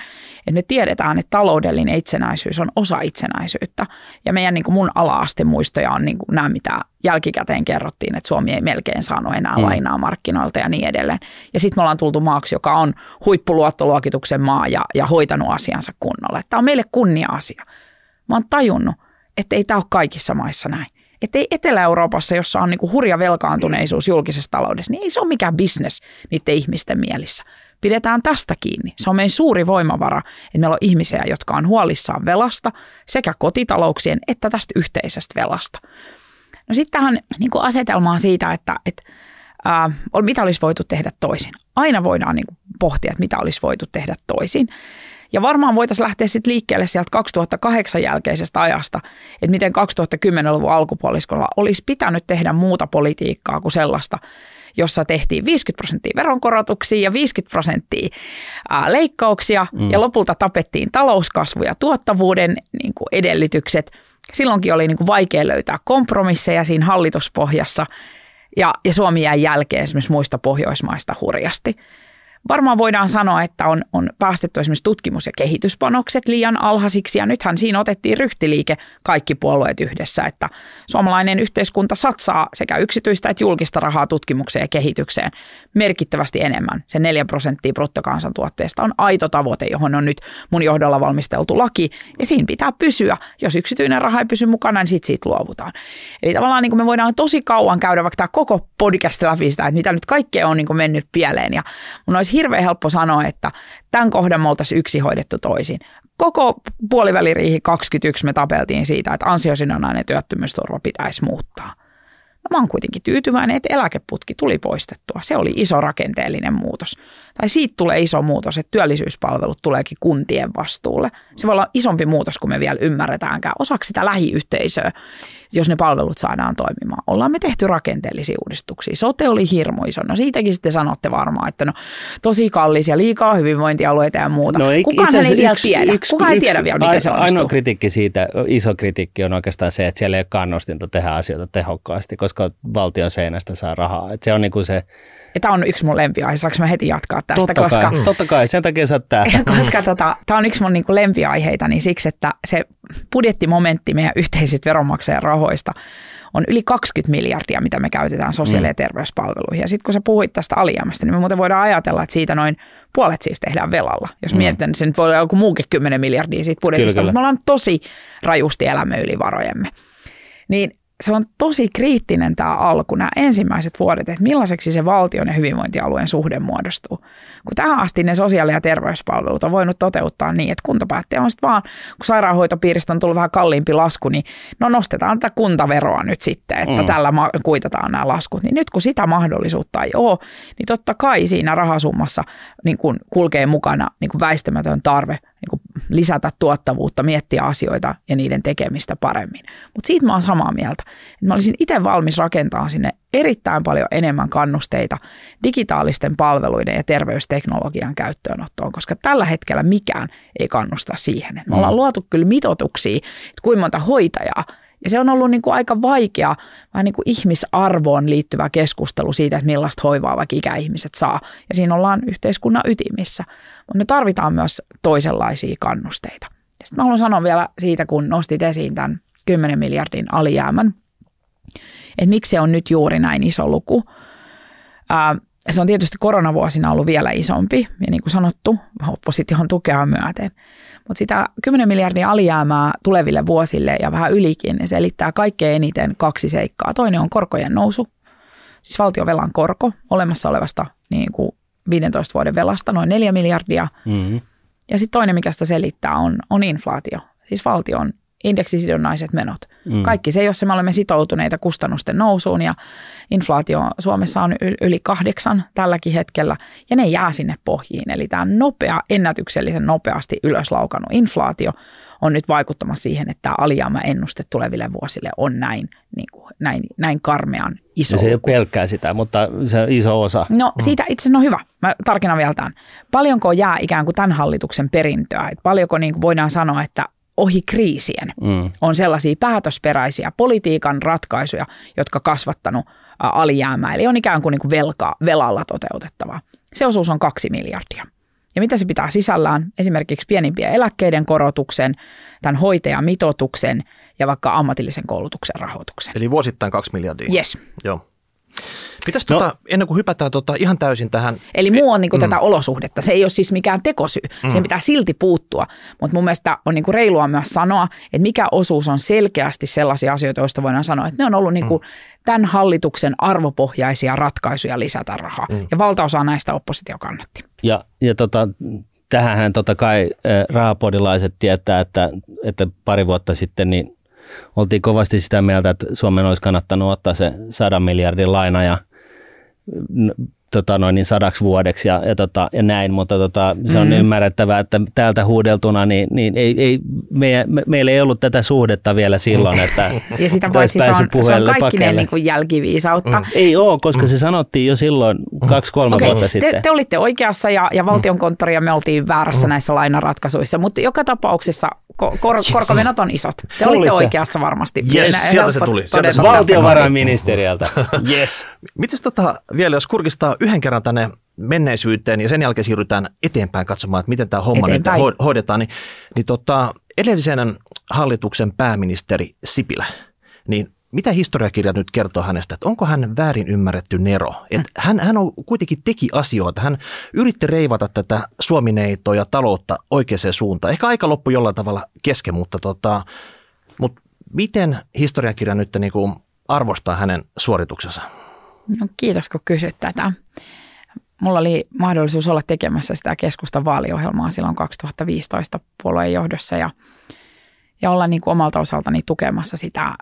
S2: Et me tiedetään, että taloudellinen itsenäisyys on osa itsenäisyyttä. Ja meidän niin kuin mun ala-astemuistoja on niin kuin nämä, mitä jälkikäteen kerrottiin, että Suomi ei melkein saanut enää mm. lainaa markkinoilta ja niin edelleen. Ja sitten me ollaan tultu maaksi, joka on huippuluottoluokituksen maa ja, ja hoitanut asiansa kunnolla. Tämä on meille kunnia-asia. Mä oon tajunnut, että ei tämä ole kaikissa maissa näin. Että Etelä-Euroopassa, jossa on niinku hurja velkaantuneisuus julkisessa taloudessa, niin ei se ole mikään bisnes niiden ihmisten mielissä. Pidetään tästä kiinni. Se on meidän suuri voimavara, että meillä on ihmisiä, jotka on huolissaan velasta, sekä kotitalouksien että tästä yhteisestä velasta. No sitten tähän niin asetelmaan siitä, että, että ää, mitä olisi voitu tehdä toisin. Aina voidaan niin pohtia, että mitä olisi voitu tehdä toisin. Ja varmaan voitaisiin lähteä sitten liikkeelle sieltä 2008 jälkeisestä ajasta, että miten 2010-luvun alkupuoliskolla olisi pitänyt tehdä muuta politiikkaa kuin sellaista, jossa tehtiin 50 prosenttia veronkorotuksia ja 50 prosenttia leikkauksia mm. ja lopulta tapettiin talouskasvu ja tuottavuuden niin kuin edellytykset. Silloinkin oli niin kuin vaikea löytää kompromisseja siinä hallituspohjassa ja, ja Suomi jäi jälkeen esimerkiksi muista Pohjoismaista hurjasti. Varmaan voidaan sanoa, että on, on päästetty esimerkiksi tutkimus- ja kehityspanokset liian alhaisiksi, ja nythän siinä otettiin ryhtiliike kaikki puolueet yhdessä, että suomalainen yhteiskunta satsaa sekä yksityistä että julkista rahaa tutkimukseen ja kehitykseen merkittävästi enemmän. Se 4 prosenttia bruttokansantuotteesta on aito tavoite, johon on nyt mun johdolla valmisteltu laki, ja siinä pitää pysyä. Jos yksityinen raha ei pysy mukana, niin sitten siitä luovutaan. Eli tavallaan niin kuin me voidaan tosi kauan käydä vaikka tämä koko podcast läpi sitä, että mitä nyt kaikkea on niin kuin mennyt pieleen, ja mun olisi hirveän helppo sanoa, että tämän kohdan me oltaisiin yksi hoidettu toisin. Koko puoliväliriihi 21 me tapeltiin siitä, että ansiosidonnainen työttömyysturva pitäisi muuttaa. No mä oon kuitenkin tyytyväinen, että eläkeputki tuli poistettua. Se oli iso rakenteellinen muutos. Tai siitä tulee iso muutos, että työllisyyspalvelut tuleekin kuntien vastuulle. Se voi olla isompi muutos, kun me vielä ymmärretäänkään osaksi sitä lähiyhteisöä, jos ne palvelut saadaan toimimaan. Ollaan me tehty rakenteellisia uudistuksia. Sote oli hirmu iso. No siitäkin sitten sanotte varmaan, että no tosi kallis ja liikaa hyvinvointialueita ja muuta. No, Kukaan ei vielä yksi, tiedä. Yksi, Kukaan yksi, ei tiedä vielä, miten se onnistuu.
S1: Ainoa kritiikki siitä, iso kritiikki on oikeastaan se, että siellä ei ole kannustinta tehdä asioita tehokkaasti, koska valtion seinästä saa rahaa. Et se on niinku se
S2: ja tämä on yksi mun lempiaihe, saanko mä heti jatkaa tästä?
S1: Totta koska, kai, totta kai, sen takia sä oot täällä.
S2: koska tota, tämä on yksi mun niinku lempiaiheita, niin siksi, että se budjettimomentti meidän yhteisistä veronmaksajan rahoista on yli 20 miljardia, mitä me käytetään sosiaali- ja mm. terveyspalveluihin. Ja sitten kun sä puhuit tästä alijäämästä, niin me muuten voidaan ajatella, että siitä noin puolet siis tehdään velalla. Jos mm. mietitään, niin se nyt voi olla joku muukin 10 miljardia siitä budjetista, kyllä, kyllä. mutta me ollaan tosi rajusti elämme yli varojemme. Niin se on tosi kriittinen tämä alku, nämä ensimmäiset vuodet, että millaiseksi se valtion ja hyvinvointialueen suhde muodostuu. Kun tähän asti ne sosiaali- ja terveyspalvelut on voinut toteuttaa niin, että kuntapäättäjä on sitten vaan, kun sairaanhoitopiiristä on tullut vähän kalliimpi lasku, niin no nostetaan tätä kuntaveroa nyt sitten, että mm. tällä kuitataan nämä laskut. Niin nyt kun sitä mahdollisuutta ei ole, niin totta kai siinä rahasummassa niin kun kulkee mukana niin kun väistämätön tarve niin kun lisätä tuottavuutta, miettiä asioita ja niiden tekemistä paremmin. Mutta siitä mä oon samaa mieltä. Että mä olisin itse valmis rakentamaan sinne erittäin paljon enemmän kannusteita digitaalisten palveluiden ja terveysteknologian käyttöönottoon, koska tällä hetkellä mikään ei kannusta siihen. me ollaan mm. luotu kyllä mitotuksia, että kuinka monta hoitajaa ja se on ollut niin kuin aika vaikea, vähän niin kuin ihmisarvoon liittyvä keskustelu siitä, että millaista hoivaa vaikka ikäihmiset saa. Ja siinä ollaan yhteiskunnan ytimissä. Mutta me tarvitaan myös toisenlaisia kannusteita. Sitten mä haluan sanoa vielä siitä, kun nostit esiin tämän 10 miljardin alijäämän, että miksi se on nyt juuri näin iso luku. Ää, se on tietysti koronavuosina ollut vielä isompi, ja niin kuin sanottu, opposition tukea myöten. Mutta sitä 10 miljardia alijäämää tuleville vuosille ja vähän ylikin, niin selittää kaikkein eniten kaksi seikkaa. Toinen on korkojen nousu, siis valtiovelan korko olemassa olevasta niin kuin 15 vuoden velasta, noin 4 miljardia. Mm-hmm. Ja sitten toinen, mikä sitä selittää, on, on inflaatio, siis valtion indeksisidonnaiset menot. Mm. Kaikki se, jossa me olemme sitoutuneita kustannusten nousuun ja inflaatio Suomessa on yli kahdeksan tälläkin hetkellä ja ne jää sinne pohjiin. Eli tämä nopea, ennätyksellisen nopeasti ylöslaukannut inflaatio on nyt vaikuttamassa siihen, että tämä alijäämäennuste tuleville vuosille on näin, niin kuin, näin, näin karmean iso.
S1: Ja se ei ole pelkkää sitä, mutta se on iso osa.
S2: No siitä itse asiassa, no hyvä, mä tarkennan vielä tämän. Paljonko jää ikään kuin tämän hallituksen perintöä? Et paljonko niin kuin voidaan sanoa, että ohi kriisien mm. on sellaisia päätösperäisiä politiikan ratkaisuja, jotka kasvattanut alijäämää. Eli on ikään kuin, niin kuin velka, velalla toteutettava. Se osuus on kaksi miljardia. Ja mitä se pitää sisällään? Esimerkiksi pienimpien eläkkeiden korotuksen, tämän hoitajamitoituksen ja vaikka ammatillisen koulutuksen rahoituksen.
S3: Eli vuosittain kaksi miljardia.
S2: Yes.
S3: Joo. Pitäisi no. tuota, ennen kuin hypätään tuota, ihan täysin tähän.
S2: Eli muu on niin kuin mm. tätä olosuhdetta. Se ei ole siis mikään tekosyy. Mm. Siihen pitää silti puuttua. Mutta mun mielestä on niin kuin reilua myös sanoa, että mikä osuus on selkeästi sellaisia asioita, joista voidaan sanoa, että ne on ollut niin kuin mm. tämän hallituksen arvopohjaisia ratkaisuja lisätä rahaa. Mm. Ja valtaosa näistä oppositio kannatti.
S1: Ja, ja tota, tähänhän totta kai rahapodilaiset tietää, että, että pari vuotta sitten niin oltiin kovasti sitä mieltä, että Suomen olisi kannattanut ottaa se 100 miljardin laina ja tota noin, niin sadaksi vuodeksi ja, ja, tota, ja näin, mutta tota, se on mm. ymmärrettävää, että täältä huudeltuna niin, niin ei, ei, me, me, meillä ei ollut tätä suhdetta vielä silloin, että
S2: Ja sitä paitsi se on, se on kaikkinen niin kuin jälkiviisautta. Mm.
S1: Ei ole, koska mm. se sanottiin jo silloin kaksi-kolme okay. vuotta sitten.
S2: Te, te olitte oikeassa ja, ja valtionkonttori ja me oltiin väärässä mm. näissä lainaratkaisuissa, mutta joka tapauksessa kor- yes. korkomenot on isot. Te olitte oikeassa varmasti.
S3: Yes, sieltä se tuli. Sieltä
S1: se Valtiovarainministeriöltä. yes.
S3: Mites tota, vielä, jos kurkistaa yhden kerran tänne menneisyyteen ja sen jälkeen siirrytään eteenpäin katsomaan, että miten tämä homma eteenpäin. nyt hoidetaan, niin, niin tota, edellisen hallituksen pääministeri Sipilä, niin mitä historiakirjat nyt kertoo hänestä, että onko hän väärin ymmärretty Nero? Että hän, hän on kuitenkin teki asioita, hän yritti reivata tätä suomineitoa ja taloutta oikeaan suuntaan. Ehkä aika loppu jollain tavalla kesken, mutta, tota, mutta miten historiakirja nyt niin kuin arvostaa hänen suorituksensa?
S2: No kiitos kun kysyt tätä. Mulla oli mahdollisuus olla tekemässä sitä keskustan vaaliohjelmaa silloin 2015 puolueen johdossa ja, ja olla niin kuin omalta osaltani tukemassa sitä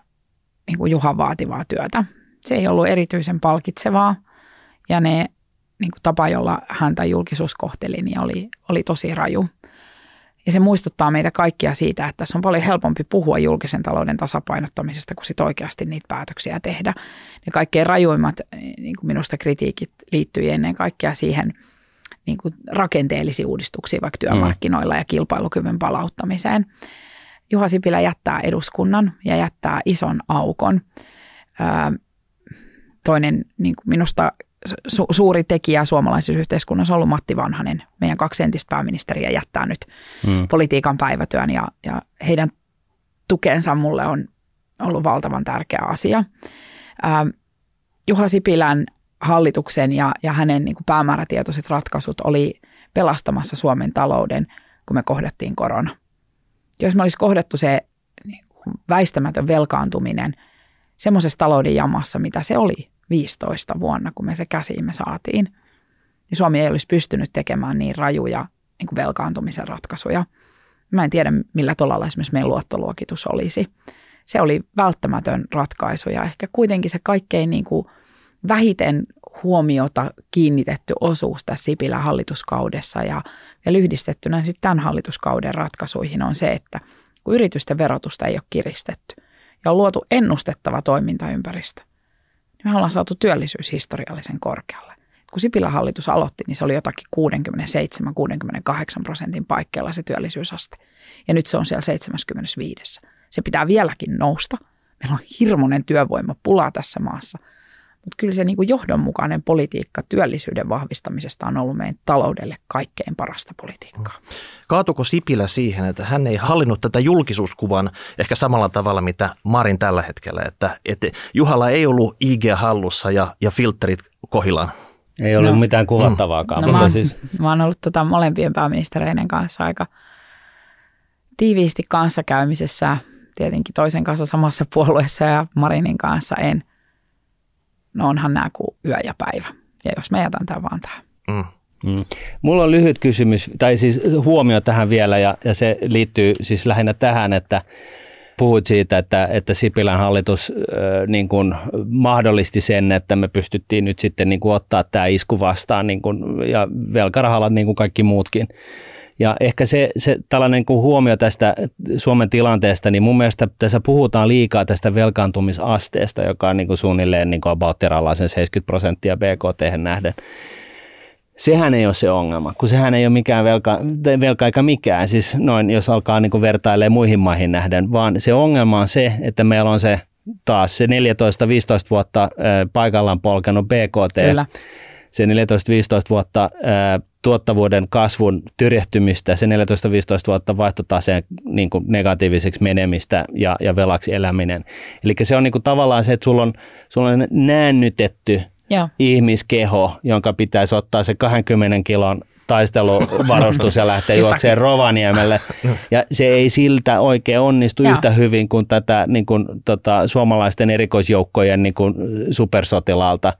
S2: niin kuin Juhan vaativaa työtä. Se ei ollut erityisen palkitsevaa ja ne niin kuin tapa, jolla häntä julkisuus kohteli, niin oli, oli tosi raju. Ja se muistuttaa meitä kaikkia siitä, että tässä on paljon helpompi puhua julkisen talouden tasapainottamisesta, kuin sit oikeasti niitä päätöksiä tehdä. Ja kaikkein rajuimmat niin kuin minusta kritiikit liittyy ennen kaikkea siihen niin kuin rakenteellisiin uudistuksiin vaikka työmarkkinoilla mm. ja kilpailukyvyn palauttamiseen. Juha Sipilä jättää eduskunnan ja jättää ison aukon. toinen niin kuin minusta su- suuri tekijä suomalaisessa yhteiskunnassa ollut Matti Vanhanen. Meidän kaksi entistä pääministeriä jättää nyt mm. politiikan päivätyön ja, ja heidän tukensa mulle on ollut valtavan tärkeä asia. Juha Sipilän hallituksen ja, ja hänen niin kuin päämäärätietoiset ratkaisut oli pelastamassa Suomen talouden, kun me kohdattiin korona – jos me olisi kohdattu se niin kuin väistämätön velkaantuminen semmoisessa talouden jamassa, mitä se oli 15 vuonna, kun me se käsiimme saatiin, niin Suomi ei olisi pystynyt tekemään niin rajuja niin kuin velkaantumisen ratkaisuja. Mä en tiedä, millä tolalla esimerkiksi meidän luottoluokitus olisi. Se oli välttämätön ratkaisu ja ehkä kuitenkin se kaikkein niin kuin vähiten huomiota kiinnitetty osuus tässä Sipilän hallituskaudessa ja, ja yhdistettynä sitten tämän hallituskauden ratkaisuihin on se, että kun yritysten verotusta ei ole kiristetty ja on luotu ennustettava toimintaympäristö, niin me ollaan saatu työllisyys historiallisen korkealle. Kun Sipilän hallitus aloitti, niin se oli jotakin 67-68 prosentin paikkeilla se työllisyysaste. Ja nyt se on siellä 75. Se pitää vieläkin nousta. Meillä on hirmuinen työvoimapula tässä maassa – mutta kyllä se niin kuin johdonmukainen politiikka työllisyyden vahvistamisesta on ollut meidän taloudelle kaikkein parasta politiikkaa.
S3: Kaatuko Sipilä siihen, että hän ei hallinnut tätä julkisuuskuvan ehkä samalla tavalla, mitä Marin tällä hetkellä, että, että Juhalla ei ollut IG hallussa ja, ja filterit kohillaan?
S1: Ei ollut no, mitään kuvattavaakaan.
S2: No, mutta mä, oon, siis... mä oon ollut tota molempien pääministereiden kanssa aika tiiviisti kanssakäymisessä, tietenkin toisen kanssa samassa puolueessa ja Marinin kanssa en. No onhan nämä kuin yö ja päivä. Ja jos mä jätän tämän vaan tähän. Mm.
S1: Mm. Mulla on lyhyt kysymys, tai siis huomio tähän vielä, ja, ja se liittyy siis lähinnä tähän, että puhuit siitä, että, että Sipilän hallitus äh, niin kuin mahdollisti sen, että me pystyttiin nyt sitten niin kuin ottaa tämä isku vastaan niin kuin, ja velkarahalla niin kuin kaikki muutkin. Ja ehkä se, se tällainen kuin huomio tästä Suomen tilanteesta, niin mun mielestä tässä puhutaan liikaa tästä velkaantumisasteesta, joka on niin kuin suunnilleen niin kuin about 70 prosenttia BKT nähden. Sehän ei ole se ongelma, kun sehän ei ole mikään velka, velka eikä mikään, siis noin, jos alkaa niin vertailemaan muihin maihin nähden, vaan se ongelma on se, että meillä on se taas se 14-15 vuotta paikallaan polkenut BKT, Kyllä. se 14-15 vuotta tuottavuuden kasvun tyrjehtymistä, se 14-15 vuotta vaihtotaseen niin kuin negatiiviseksi menemistä ja, ja velaksi eläminen. Eli se on niin kuin tavallaan se, että sulla on, sulla on näännytetty – Joo. ihmiskeho, jonka pitäisi ottaa se 20 kilon taisteluvarustus ja lähteä juokseen Rovaniemelle. Ja se ei siltä oikein onnistu Joo. yhtä hyvin kuin tätä niin kuin, tota, suomalaisten erikoisjoukkojen niin kuin supersotilaalta.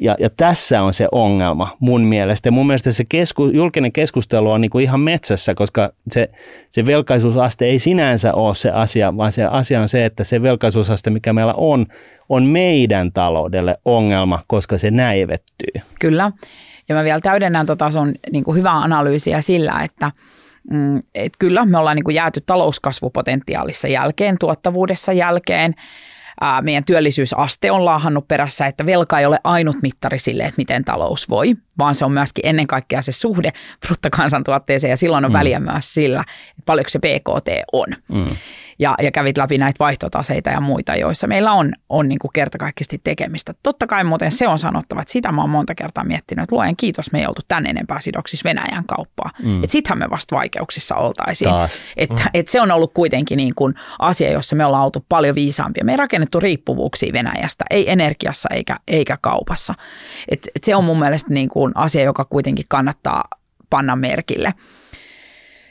S1: Ja, ja tässä on se ongelma mun mielestä. Ja mun mielestä se kesku, julkinen keskustelu on niinku ihan metsässä, koska se, se velkaisuusaste ei sinänsä ole se asia, vaan se asia on se, että se velkaisuusaste, mikä meillä on, on meidän taloudelle ongelma, koska se näivettyy.
S2: Kyllä. Ja mä vielä täydennän tota sun niin kuin hyvää analyysiä sillä, että mm, et kyllä me ollaan niin kuin jääty talouskasvupotentiaalissa jälkeen, tuottavuudessa jälkeen ää, meidän työllisyysaste on laahannut perässä, että velka ei ole ainut mittari sille, että miten talous voi, vaan se on myöskin ennen kaikkea se suhde bruttokansantuotteeseen ja silloin on mm. väliä myös sillä, että paljonko se BKT on. Mm ja, ja kävit läpi näitä vaihtotaseita ja muita, joissa meillä on, on niin kuin kertakaikkisesti tekemistä. Totta kai muuten se on sanottava, että sitä mä oon monta kertaa miettinyt, että luen kiitos, me ei oltu tän enempää sidoksissa Venäjän kauppaa. Mm. Että sittenhän me vasta vaikeuksissa oltaisiin. Että mm. et se on ollut kuitenkin niin kuin asia, jossa me ollaan oltu paljon viisaampia. Me ei rakennettu riippuvuuksia Venäjästä, ei energiassa eikä, eikä kaupassa. Et, et se on mun mielestä niin kuin asia, joka kuitenkin kannattaa panna merkille.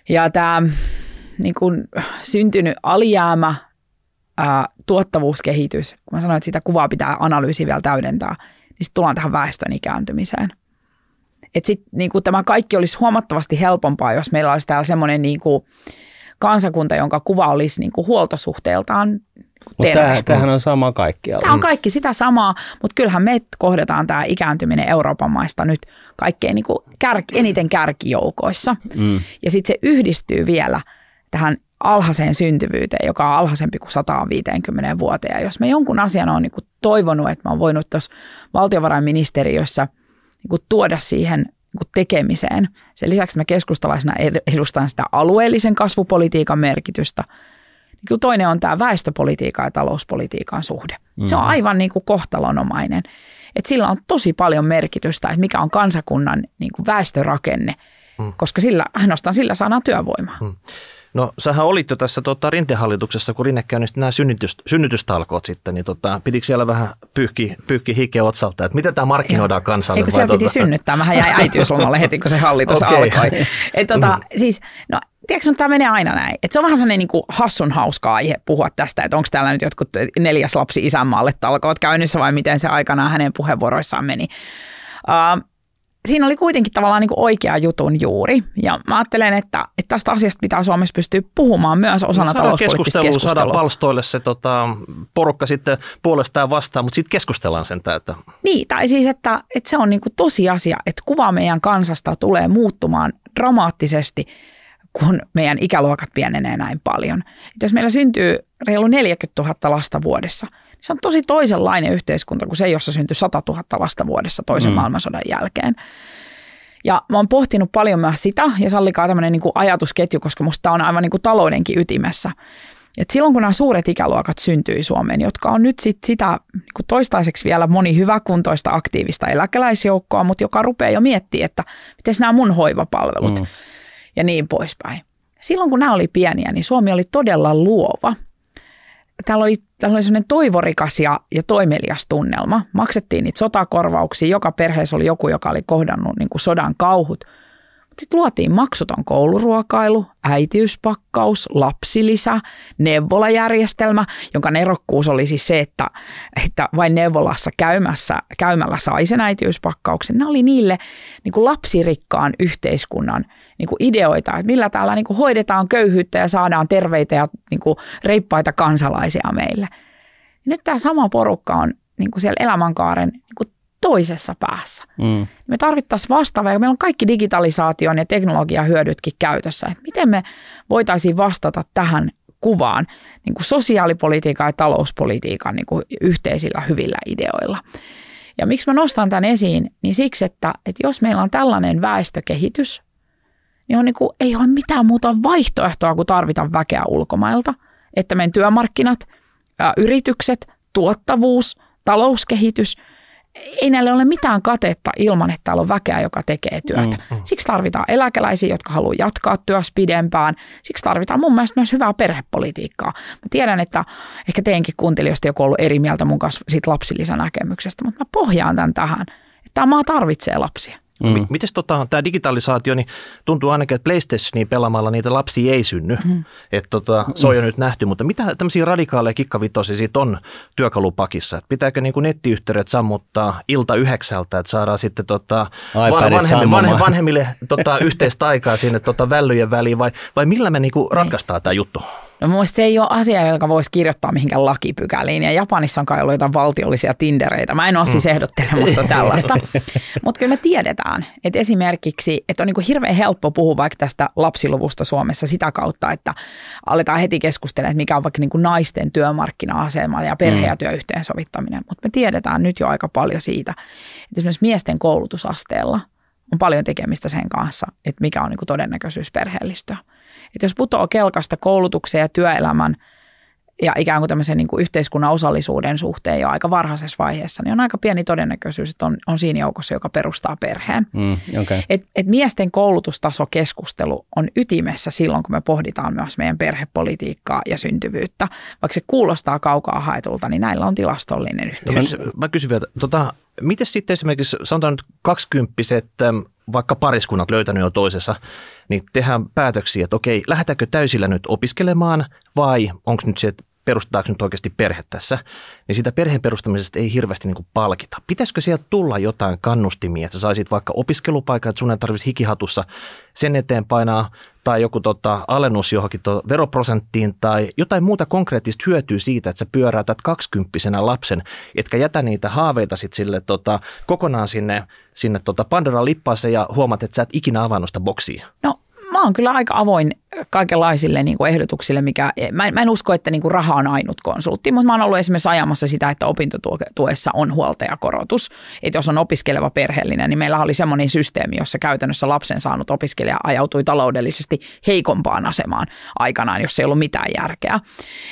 S2: Ja tämä niin kuin syntynyt alijäämä, ää, tuottavuuskehitys, kun mä sanoin, että sitä kuvaa pitää analyysi vielä täydentää, niin sitten tullaan tähän väestön ikääntymiseen. Et sit, niin kuin tämä kaikki olisi huomattavasti helpompaa, jos meillä olisi täällä semmoinen niin kuin kansakunta, jonka kuva olisi niin kuin huoltosuhteeltaan
S1: terve. Tämähän on sama kaikkialla.
S2: Tämä on kaikki sitä samaa, mutta kyllähän me kohdataan tämä ikääntyminen Euroopan maista nyt kaikkein niin kuin kärki, eniten kärkijoukoissa. Mm. Ja sitten se yhdistyy vielä – tähän alhaiseen syntyvyyteen, joka on alhaisempi kuin 150 vuoteen. Ja jos me jonkun asian on niin kuin toivonut, että mä oon voinut tuossa valtiovarainministeriössä niin kuin tuoda siihen niin kuin tekemiseen. Sen lisäksi mä keskustalaisena edustan sitä alueellisen kasvupolitiikan merkitystä. Niin kyllä toinen on tämä väestöpolitiikan ja talouspolitiikan suhde. Mm-hmm. Se on mm-hmm. aivan niin kuin kohtalonomainen. Et sillä on tosi paljon merkitystä, että mikä on kansakunnan niin kuin väestörakenne, mm. koska sillä, ainoastaan sillä saadaan työvoimaa. Mm.
S3: No sähän olit jo tässä tota, rintehallituksessa, kun Rinne käynnisti nämä synnytys, synnytystalkoot sitten, niin tota, pitikö siellä vähän pyyhki, pyyhki hike otsalta, että miten tämä markkinoidaan kansalle?
S2: Eikö siellä piti tota... synnyttää? Mähän jäi äitiyslomalle heti, kun se hallitus okay. alkoi. Et, tota, mm. siis, no, tiedätkö, tämä menee aina näin. Et se on vähän sellainen niin kuin hassun hauska aihe puhua tästä, että onko täällä nyt jotkut neljäs lapsi isänmaalle talkoot käynnissä vai miten se aikanaan hänen puheenvuoroissaan meni. Uh, siinä oli kuitenkin tavallaan niin kuin oikea jutun juuri. Ja mä ajattelen, että, että tästä asiasta pitää Suomessa pystyä puhumaan myös osana no, talouspoliittista keskustelua.
S3: Saadaan palstoille se tota, porukka sitten puolestaan vastaan, mutta sitten keskustellaan sen Että...
S2: Niin, tai siis, että, että se on niin kuin tosiasia, että kuva meidän kansasta tulee muuttumaan dramaattisesti, kun meidän ikäluokat pienenee näin paljon. Että jos meillä syntyy reilu 40 000 lasta vuodessa – se on tosi toisenlainen yhteiskunta kuin se, jossa syntyi 100 000 lasta vuodessa toisen mm. maailmansodan jälkeen. Ja mä oon pohtinut paljon myös sitä, ja sallikaa tämmöinen niin ajatusketju, koska musta tämä on aivan niin kuin taloudenkin ytimessä. Et silloin kun nämä suuret ikäluokat syntyi Suomeen, jotka on nyt sit sitä niin toistaiseksi vielä moni hyväkuntoista aktiivista eläkeläisjoukkoa, mutta joka rupeaa jo miettimään, että miten nämä mun hoivapalvelut mm. ja niin poispäin. Silloin kun nämä oli pieniä, niin Suomi oli todella luova – täällä oli, täällä oli sellainen toivorikas ja, ja toimelias tunnelma. Maksettiin niitä sotakorvauksia, joka perheessä oli joku, joka oli kohdannut niin kuin sodan kauhut. Sitten luotiin maksuton kouluruokailu, äitiyspakkaus, lapsilisä, neuvolajärjestelmä, jonka nerokkuus oli siis se, että, että vain neuvolassa käymässä, käymällä sai sen äitiyspakkauksen. Ne oli niille niin kuin lapsirikkaan yhteiskunnan niin kuin ideoita, että millä täällä niin kuin hoidetaan köyhyyttä ja saadaan terveitä ja niin kuin reippaita kansalaisia meille. Nyt tämä sama porukka on niin kuin siellä elämänkaaren niin kuin toisessa päässä. Mm. Me tarvittaisiin vastaavaa, ja meillä on kaikki digitalisaation ja teknologian hyödytkin käytössä. Että miten me voitaisiin vastata tähän kuvaan niin kuin sosiaalipolitiikan ja talouspolitiikan niin kuin yhteisillä hyvillä ideoilla. Ja miksi mä nostan tämän esiin, niin siksi, että, että jos meillä on tällainen väestökehitys, niin, on niin kuin, ei ole mitään muuta vaihtoehtoa kuin tarvita väkeä ulkomailta. Että meidän työmarkkinat, yritykset, tuottavuus, talouskehitys – ei näille ole mitään katetta ilman, että täällä on väkeä, joka tekee työtä. Mm, mm. Siksi tarvitaan eläkeläisiä, jotka haluaa jatkaa työssä pidempään. Siksi tarvitaan mun mielestä myös hyvää perhepolitiikkaa. Mä tiedän, että ehkä teidänkin kuuntelijoista joku on ollut eri mieltä mun kanssa siitä lapsilisänäkemyksestä, mutta mä pohjaan tämän tähän, että tämä maa tarvitsee lapsia.
S3: Mm. Miten tota, tämä digitalisaatio, niin tuntuu ainakin, että PlayStationia pelaamalla niitä lapsia ei synny. Mm. Että tota, se on jo nyt nähty, mutta mitä tämmöisiä radikaaleja kikkavitosia siitä on työkalupakissa? Et pitääkö niin nettiyhteydet sammuttaa ilta yhdeksältä, että saadaan sitten tota, vanhemmille, vanhe, vanhemmille tota, yhteistä aikaa sinne tota, vällyjen väliin vai, vai millä me niin ratkaistaan tämä juttu?
S2: No mun se ei ole asia, joka voisi kirjoittaa mihinkään lakipykäliin. Ja Japanissa on kai ollut jotain valtiollisia tindereitä. Mä en ole siis mm. ehdottelemassa tällaista. Mutta kyllä me tiedetään, että esimerkiksi, että on niin hirveän helppo puhua vaikka tästä lapsiluvusta Suomessa sitä kautta, että aletaan heti keskustella, että mikä on vaikka niin naisten työmarkkina-asema ja perhe- ja mm. työyhteensovittaminen. Mutta me tiedetään nyt jo aika paljon siitä, että esimerkiksi miesten koulutusasteella on paljon tekemistä sen kanssa, että mikä on niin todennäköisyys perheellistyä. Että jos putoaa kelkasta koulutuksen ja työelämän ja ikään kuin tämmöisen niin kuin yhteiskunnan osallisuuden suhteen jo aika varhaisessa vaiheessa, niin on aika pieni todennäköisyys, että on, on siinä joukossa, joka perustaa perheen. Mm, okay. et, et miesten koulutustasokeskustelu on ytimessä silloin, kun me pohditaan myös meidän perhepolitiikkaa ja syntyvyyttä. Vaikka se kuulostaa kaukaa haetulta, niin näillä on tilastollinen yhteys.
S3: Mä, mä kysyn vielä, tota, miten sitten esimerkiksi sanotaan nyt kaksikymppiset vaikka pariskunnat löytänyt jo toisessa, niin tehdään päätöksiä, että okei, lähdetäänkö täysillä nyt opiskelemaan vai onko nyt se, että perustetaanko nyt oikeasti perhe tässä, niin sitä perheen perustamisesta ei hirveästi niin kuin palkita. Pitäisikö sieltä tulla jotain kannustimia, että sä saisit vaikka opiskelupaikan, että sun ei tarvitsisi hikihatussa sen eteen painaa, tai joku tota, alennus johonkin to, veroprosenttiin, tai jotain muuta konkreettista hyötyä siitä, että sä pyöräytät kaksikymppisenä lapsen, etkä jätä niitä haaveita sit sille tota, kokonaan sinne, sinne tota Pandoran lippaaseen ja huomaat, että sä et ikinä avannut sitä boksia.
S2: No mä oon kyllä aika avoin kaikenlaisille niin kuin ehdotuksille, mikä, mä en, mä en usko, että niin kuin raha on ainut konsultti, mutta mä oon ollut esimerkiksi ajamassa sitä, että opintotuessa on huoltajakorotus. Että jos on opiskeleva perheellinen, niin meillä oli semmoinen systeemi, jossa käytännössä lapsen saanut opiskelija ajautui taloudellisesti heikompaan asemaan aikanaan, jos ei ollut mitään järkeä.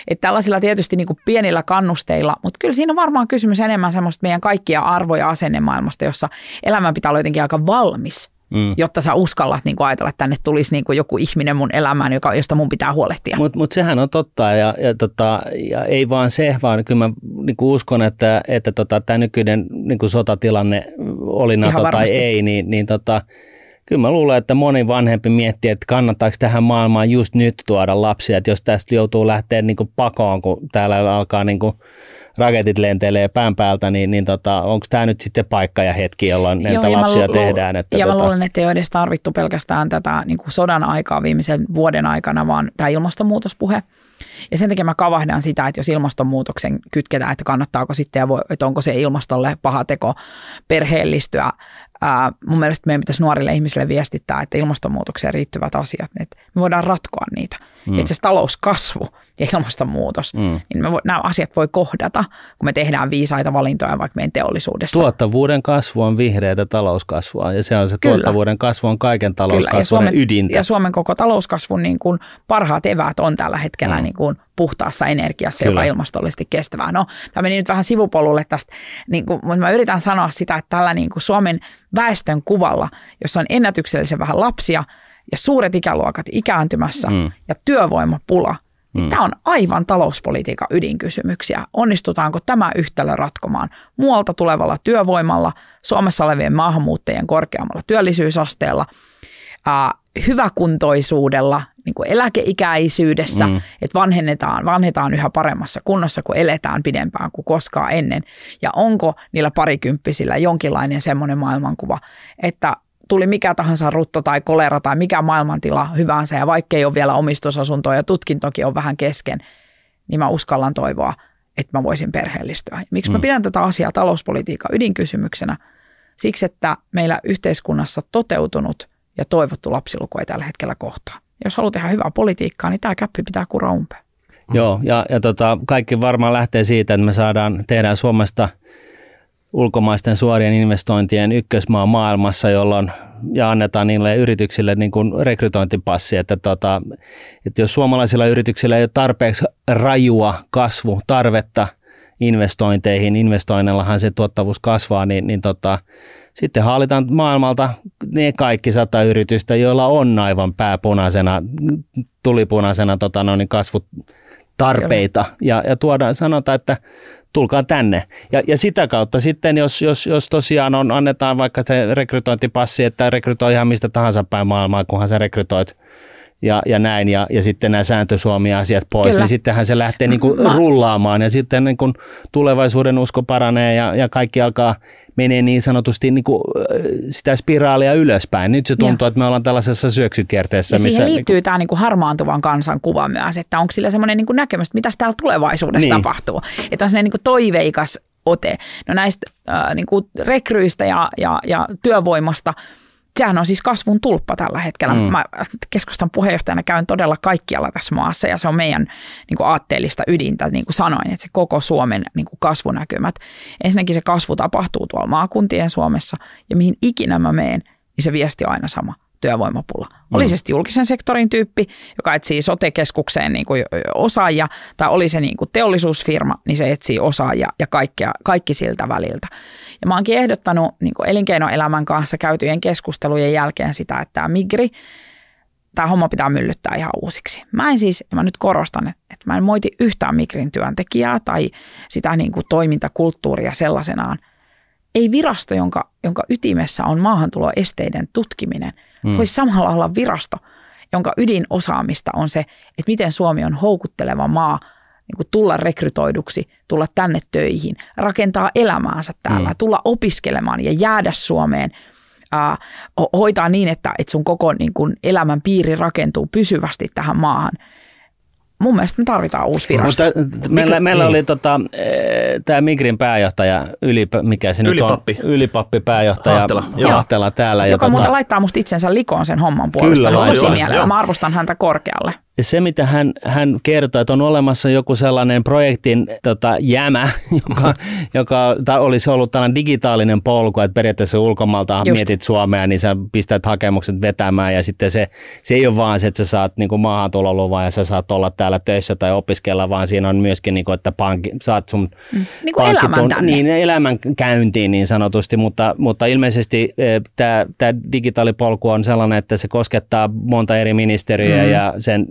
S2: Että tällaisilla tietysti niin kuin pienillä kannusteilla, mutta kyllä siinä on varmaan kysymys enemmän semmoista meidän kaikkia arvoja asennemaailmasta, jossa elämän pitää olla jotenkin aika valmis mm. jotta sä uskallat niin kuin ajatella, että tänne tulisi niin kuin joku ihminen mun elämään, joka, josta mun pitää huolehtia.
S1: Mutta mut sehän on totta ja, ja, tota, ja ei vaan se, vaan kyllä mä niin kuin uskon, että, että tota, tämä nykyinen niin kuin sotatilanne oli NATO tai ei, niin, niin tota, kyllä mä luulen, että moni vanhempi miettii, että kannattaako tähän maailmaan just nyt tuoda lapsia, että jos tästä joutuu lähteä niin kuin pakoon, kun täällä alkaa niin kuin raketit lentelee pään päältä, niin, niin tota, onko tämä nyt sitten se paikka ja hetki, jolloin Joo, näitä lapsia lu- tehdään?
S2: Että ja tota... mä luulen, että ei ole edes tarvittu pelkästään tätä niin kuin sodan aikaa viimeisen vuoden aikana, vaan tämä ilmastonmuutospuhe. Ja sen takia mä kavahdan sitä, että jos ilmastonmuutoksen kytketään, että kannattaako sitten ja voi, että onko se ilmastolle paha teko perheellistyä ää, mun mielestä meidän pitäisi nuorille ihmisille viestittää, että ilmastonmuutokseen riittyvät asiat, että me voidaan ratkoa niitä. Mm. Itse asiassa talouskasvu ja ilmastonmuutos, mm. niin me vo, nämä asiat voi kohdata, kun me tehdään viisaita valintoja vaikka meidän teollisuudessa.
S1: Tuottavuuden kasvu on vihreätä talouskasvua ja se on se Kyllä. tuottavuuden kasvu on kaiken talouskasvun ja Suomen, ydintä.
S2: Ja Suomen koko talouskasvun niin kuin parhaat eväät on tällä hetkellä mm. niin kuin puhtaassa energiassa, Kyllä. joka on ilmastollisesti kestävää. No, tämä meni nyt vähän sivupolulle tästä, niin kuin, mutta mä yritän sanoa sitä, että tällä niin kuin Suomen väestön kuvalla, jossa on ennätyksellisen vähän lapsia ja suuret ikäluokat ikääntymässä mm. ja työvoimapula, niin mm. tämä on aivan talouspolitiikan ydinkysymyksiä. Onnistutaanko tämä yhtälö ratkomaan muualta tulevalla työvoimalla, Suomessa olevien maahanmuuttajien korkeammalla työllisyysasteella – äh, hyväkuntoisuudella niin kuin eläkeikäisyydessä, mm. että vanhennetaan, vanhetaan yhä paremmassa kunnossa, kun eletään pidempään kuin koskaan ennen. Ja onko niillä parikymppisillä jonkinlainen semmoinen maailmankuva, että tuli mikä tahansa rutto tai kolera tai mikä maailmantila hyvänsä ja vaikka ei ole vielä omistusasuntoa ja tutkintokin on vähän kesken, niin mä uskallan toivoa, että mä voisin perheellistyä. Miksi mä mm. pidän tätä asiaa talouspolitiikan ydinkysymyksenä? Siksi, että meillä yhteiskunnassa toteutunut ja toivottu lapsiluku ei tällä hetkellä kohtaa. Jos haluaa tehdä hyvää politiikkaa, niin tämä käppi pitää kuraa umpeen.
S1: Joo, ja, ja tota, kaikki varmaan lähtee siitä, että me saadaan, tehdään Suomesta ulkomaisten suorien investointien ykkösmaa maailmassa, jolloin ja annetaan niille yrityksille niin kuin rekrytointipassi, että, tota, että jos suomalaisilla yrityksillä ei ole tarpeeksi rajua kasvutarvetta investointeihin, investoinnillahan se tuottavuus kasvaa, niin, niin tota, sitten haalitaan maailmalta ne kaikki sata yritystä, joilla on aivan pääpunaisena, tulipunaisena tota, no, niin kasvutarpeita. Ja, ja tuodaan, sanotaan, että tulkaa tänne. Ja, ja sitä kautta sitten, jos, jos, jos tosiaan on, annetaan vaikka se rekrytointipassi, että rekrytoi ihan mistä tahansa päin maailmaa, kunhan sä rekrytoit ja, ja näin, ja, ja sitten nämä sääntösuomia-asiat pois, Kyllä. niin sittenhän se lähtee niin kuin Mä... rullaamaan, ja sitten niin kuin tulevaisuuden usko paranee, ja, ja kaikki alkaa menee niin sanotusti niin kuin sitä spiraalia ylöspäin. Nyt se tuntuu, Joo. että me ollaan tällaisessa syöksykierteessä.
S2: Ja
S1: siihen
S2: missä, liittyy niin kuin... tämä niin kuin harmaantuvan kansan kuva myös, että onko sillä semmoinen niin kuin näkemys, että mitä täällä tulevaisuudessa niin. tapahtuu. Että on semmoinen niin kuin toiveikas ote. No näistä äh, niin kuin rekryistä ja, ja, ja työvoimasta – sehän on siis kasvun tulppa tällä hetkellä. Mm. Mä keskustan puheenjohtajana käyn todella kaikkialla tässä maassa ja se on meidän niin kuin aatteellista ydintä, niin kuin sanoin, että se koko Suomen niin kuin kasvunäkymät. Ensinnäkin se kasvu tapahtuu tuolla maakuntien Suomessa ja mihin ikinä mä meen, niin se viesti on aina sama työvoimapula. Mm. Oli se julkisen sektorin tyyppi, joka etsii sote-keskukseen niin kuin osaajia, tai oli se niin kuin teollisuusfirma, niin se etsii osaajia ja kaikkea, kaikki siltä väliltä. Ja mä oonkin ehdottanut niin kuin elinkeinoelämän kanssa käytyjen keskustelujen jälkeen sitä, että tämä migri, tämä homma pitää myllyttää ihan uusiksi. Mä en siis, mä nyt korostan, että mä en moiti yhtään Migrin työntekijää tai sitä niin kuin toimintakulttuuria sellaisenaan. Ei virasto, jonka, jonka ytimessä on maahantuloesteiden tutkiminen, mm. voi samalla olla virasto, jonka ydinosaamista on se, että miten Suomi on houkutteleva maa – niin kuin tulla rekrytoiduksi, tulla tänne töihin, rakentaa elämäänsä täällä, mm. tulla opiskelemaan ja jäädä Suomeen, äh, hoitaa niin, että, että sun koko niin kuin, elämän piiri rakentuu pysyvästi tähän maahan – mun mielestä me tarvitaan uusi virasto.
S1: Mutta meillä, meillä niin. oli tota, eh, tämä Migrin pääjohtaja, yli, mikä se
S3: ylipappi.
S1: nyt on? Ylipappi pääjohtaja Ahtela, Ahtela täällä.
S2: Joka ja tota, laittaa musta itsensä likoon sen homman puolesta. Kyllä, tosi mielellä. Mä arvostan häntä korkealle.
S1: Ja se, mitä hän, hän kertoi, että on olemassa joku sellainen projektin tota, jämä, joka, joka tai olisi ollut tällainen digitaalinen polku, että periaatteessa ulkomaalta Just. mietit Suomea, niin sä pistät hakemukset vetämään ja sitten se, se ei ole vaan se, että sä saat niin maahantuloluvan ja sä saat olla täällä töissä tai opiskella, vaan siinä on myöskin, niin kuin, että pankki, saat sun
S2: mm. niin elämän tänne.
S1: Niin, elämän käyntiin niin sanotusti, mutta, mutta ilmeisesti e, tämä digitaalipolku on sellainen, että se koskettaa monta eri ministeriöä mm. ja sen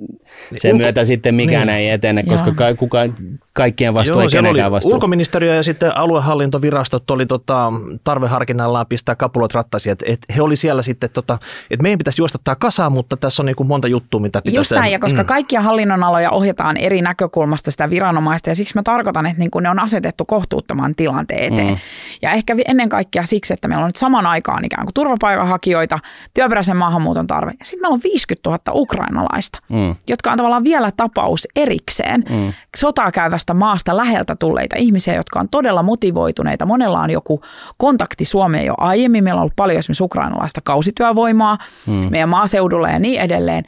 S1: sen Ulko- myötä sitten mikään niin. ei etene, koska ka- kukaan, kaikkien vastuu Joo, ei kenenkään vastuu.
S3: Ulkoministeriö ja sitten aluehallintovirastot oli tota, tarveharkinnallaan pistää kapulot rattaisiin, että et he oli siellä sitten, tota, että meidän pitäisi juosta tämä kasaan, mutta tässä on niin kuin monta juttua, mitä pitäisi...
S2: Just näin, ja koska mm. kaikkia hallinnonaloja ohjataan eri näkökulmasta sitä viranomaista, ja siksi mä tarkoitan, että niin kuin ne on asetettu kohtuuttoman tilanteen eteen. Mm. Ja ehkä ennen kaikkea siksi, että meillä on nyt saman aikaan ikään kuin turvapaikanhakijoita, työperäisen maahanmuuton tarve, ja sitten meillä on 50 000 ukrainalaista, mm. jotka on tavallaan vielä tapaus erikseen mm. sotaa käyvästä maasta läheltä tulleita ihmisiä, jotka on todella motivoituneita. Monella on joku kontakti Suomeen jo aiemmin. Meillä on ollut paljon esimerkiksi ukrainalaista kausityövoimaa mm. meidän maaseudulla ja niin edelleen.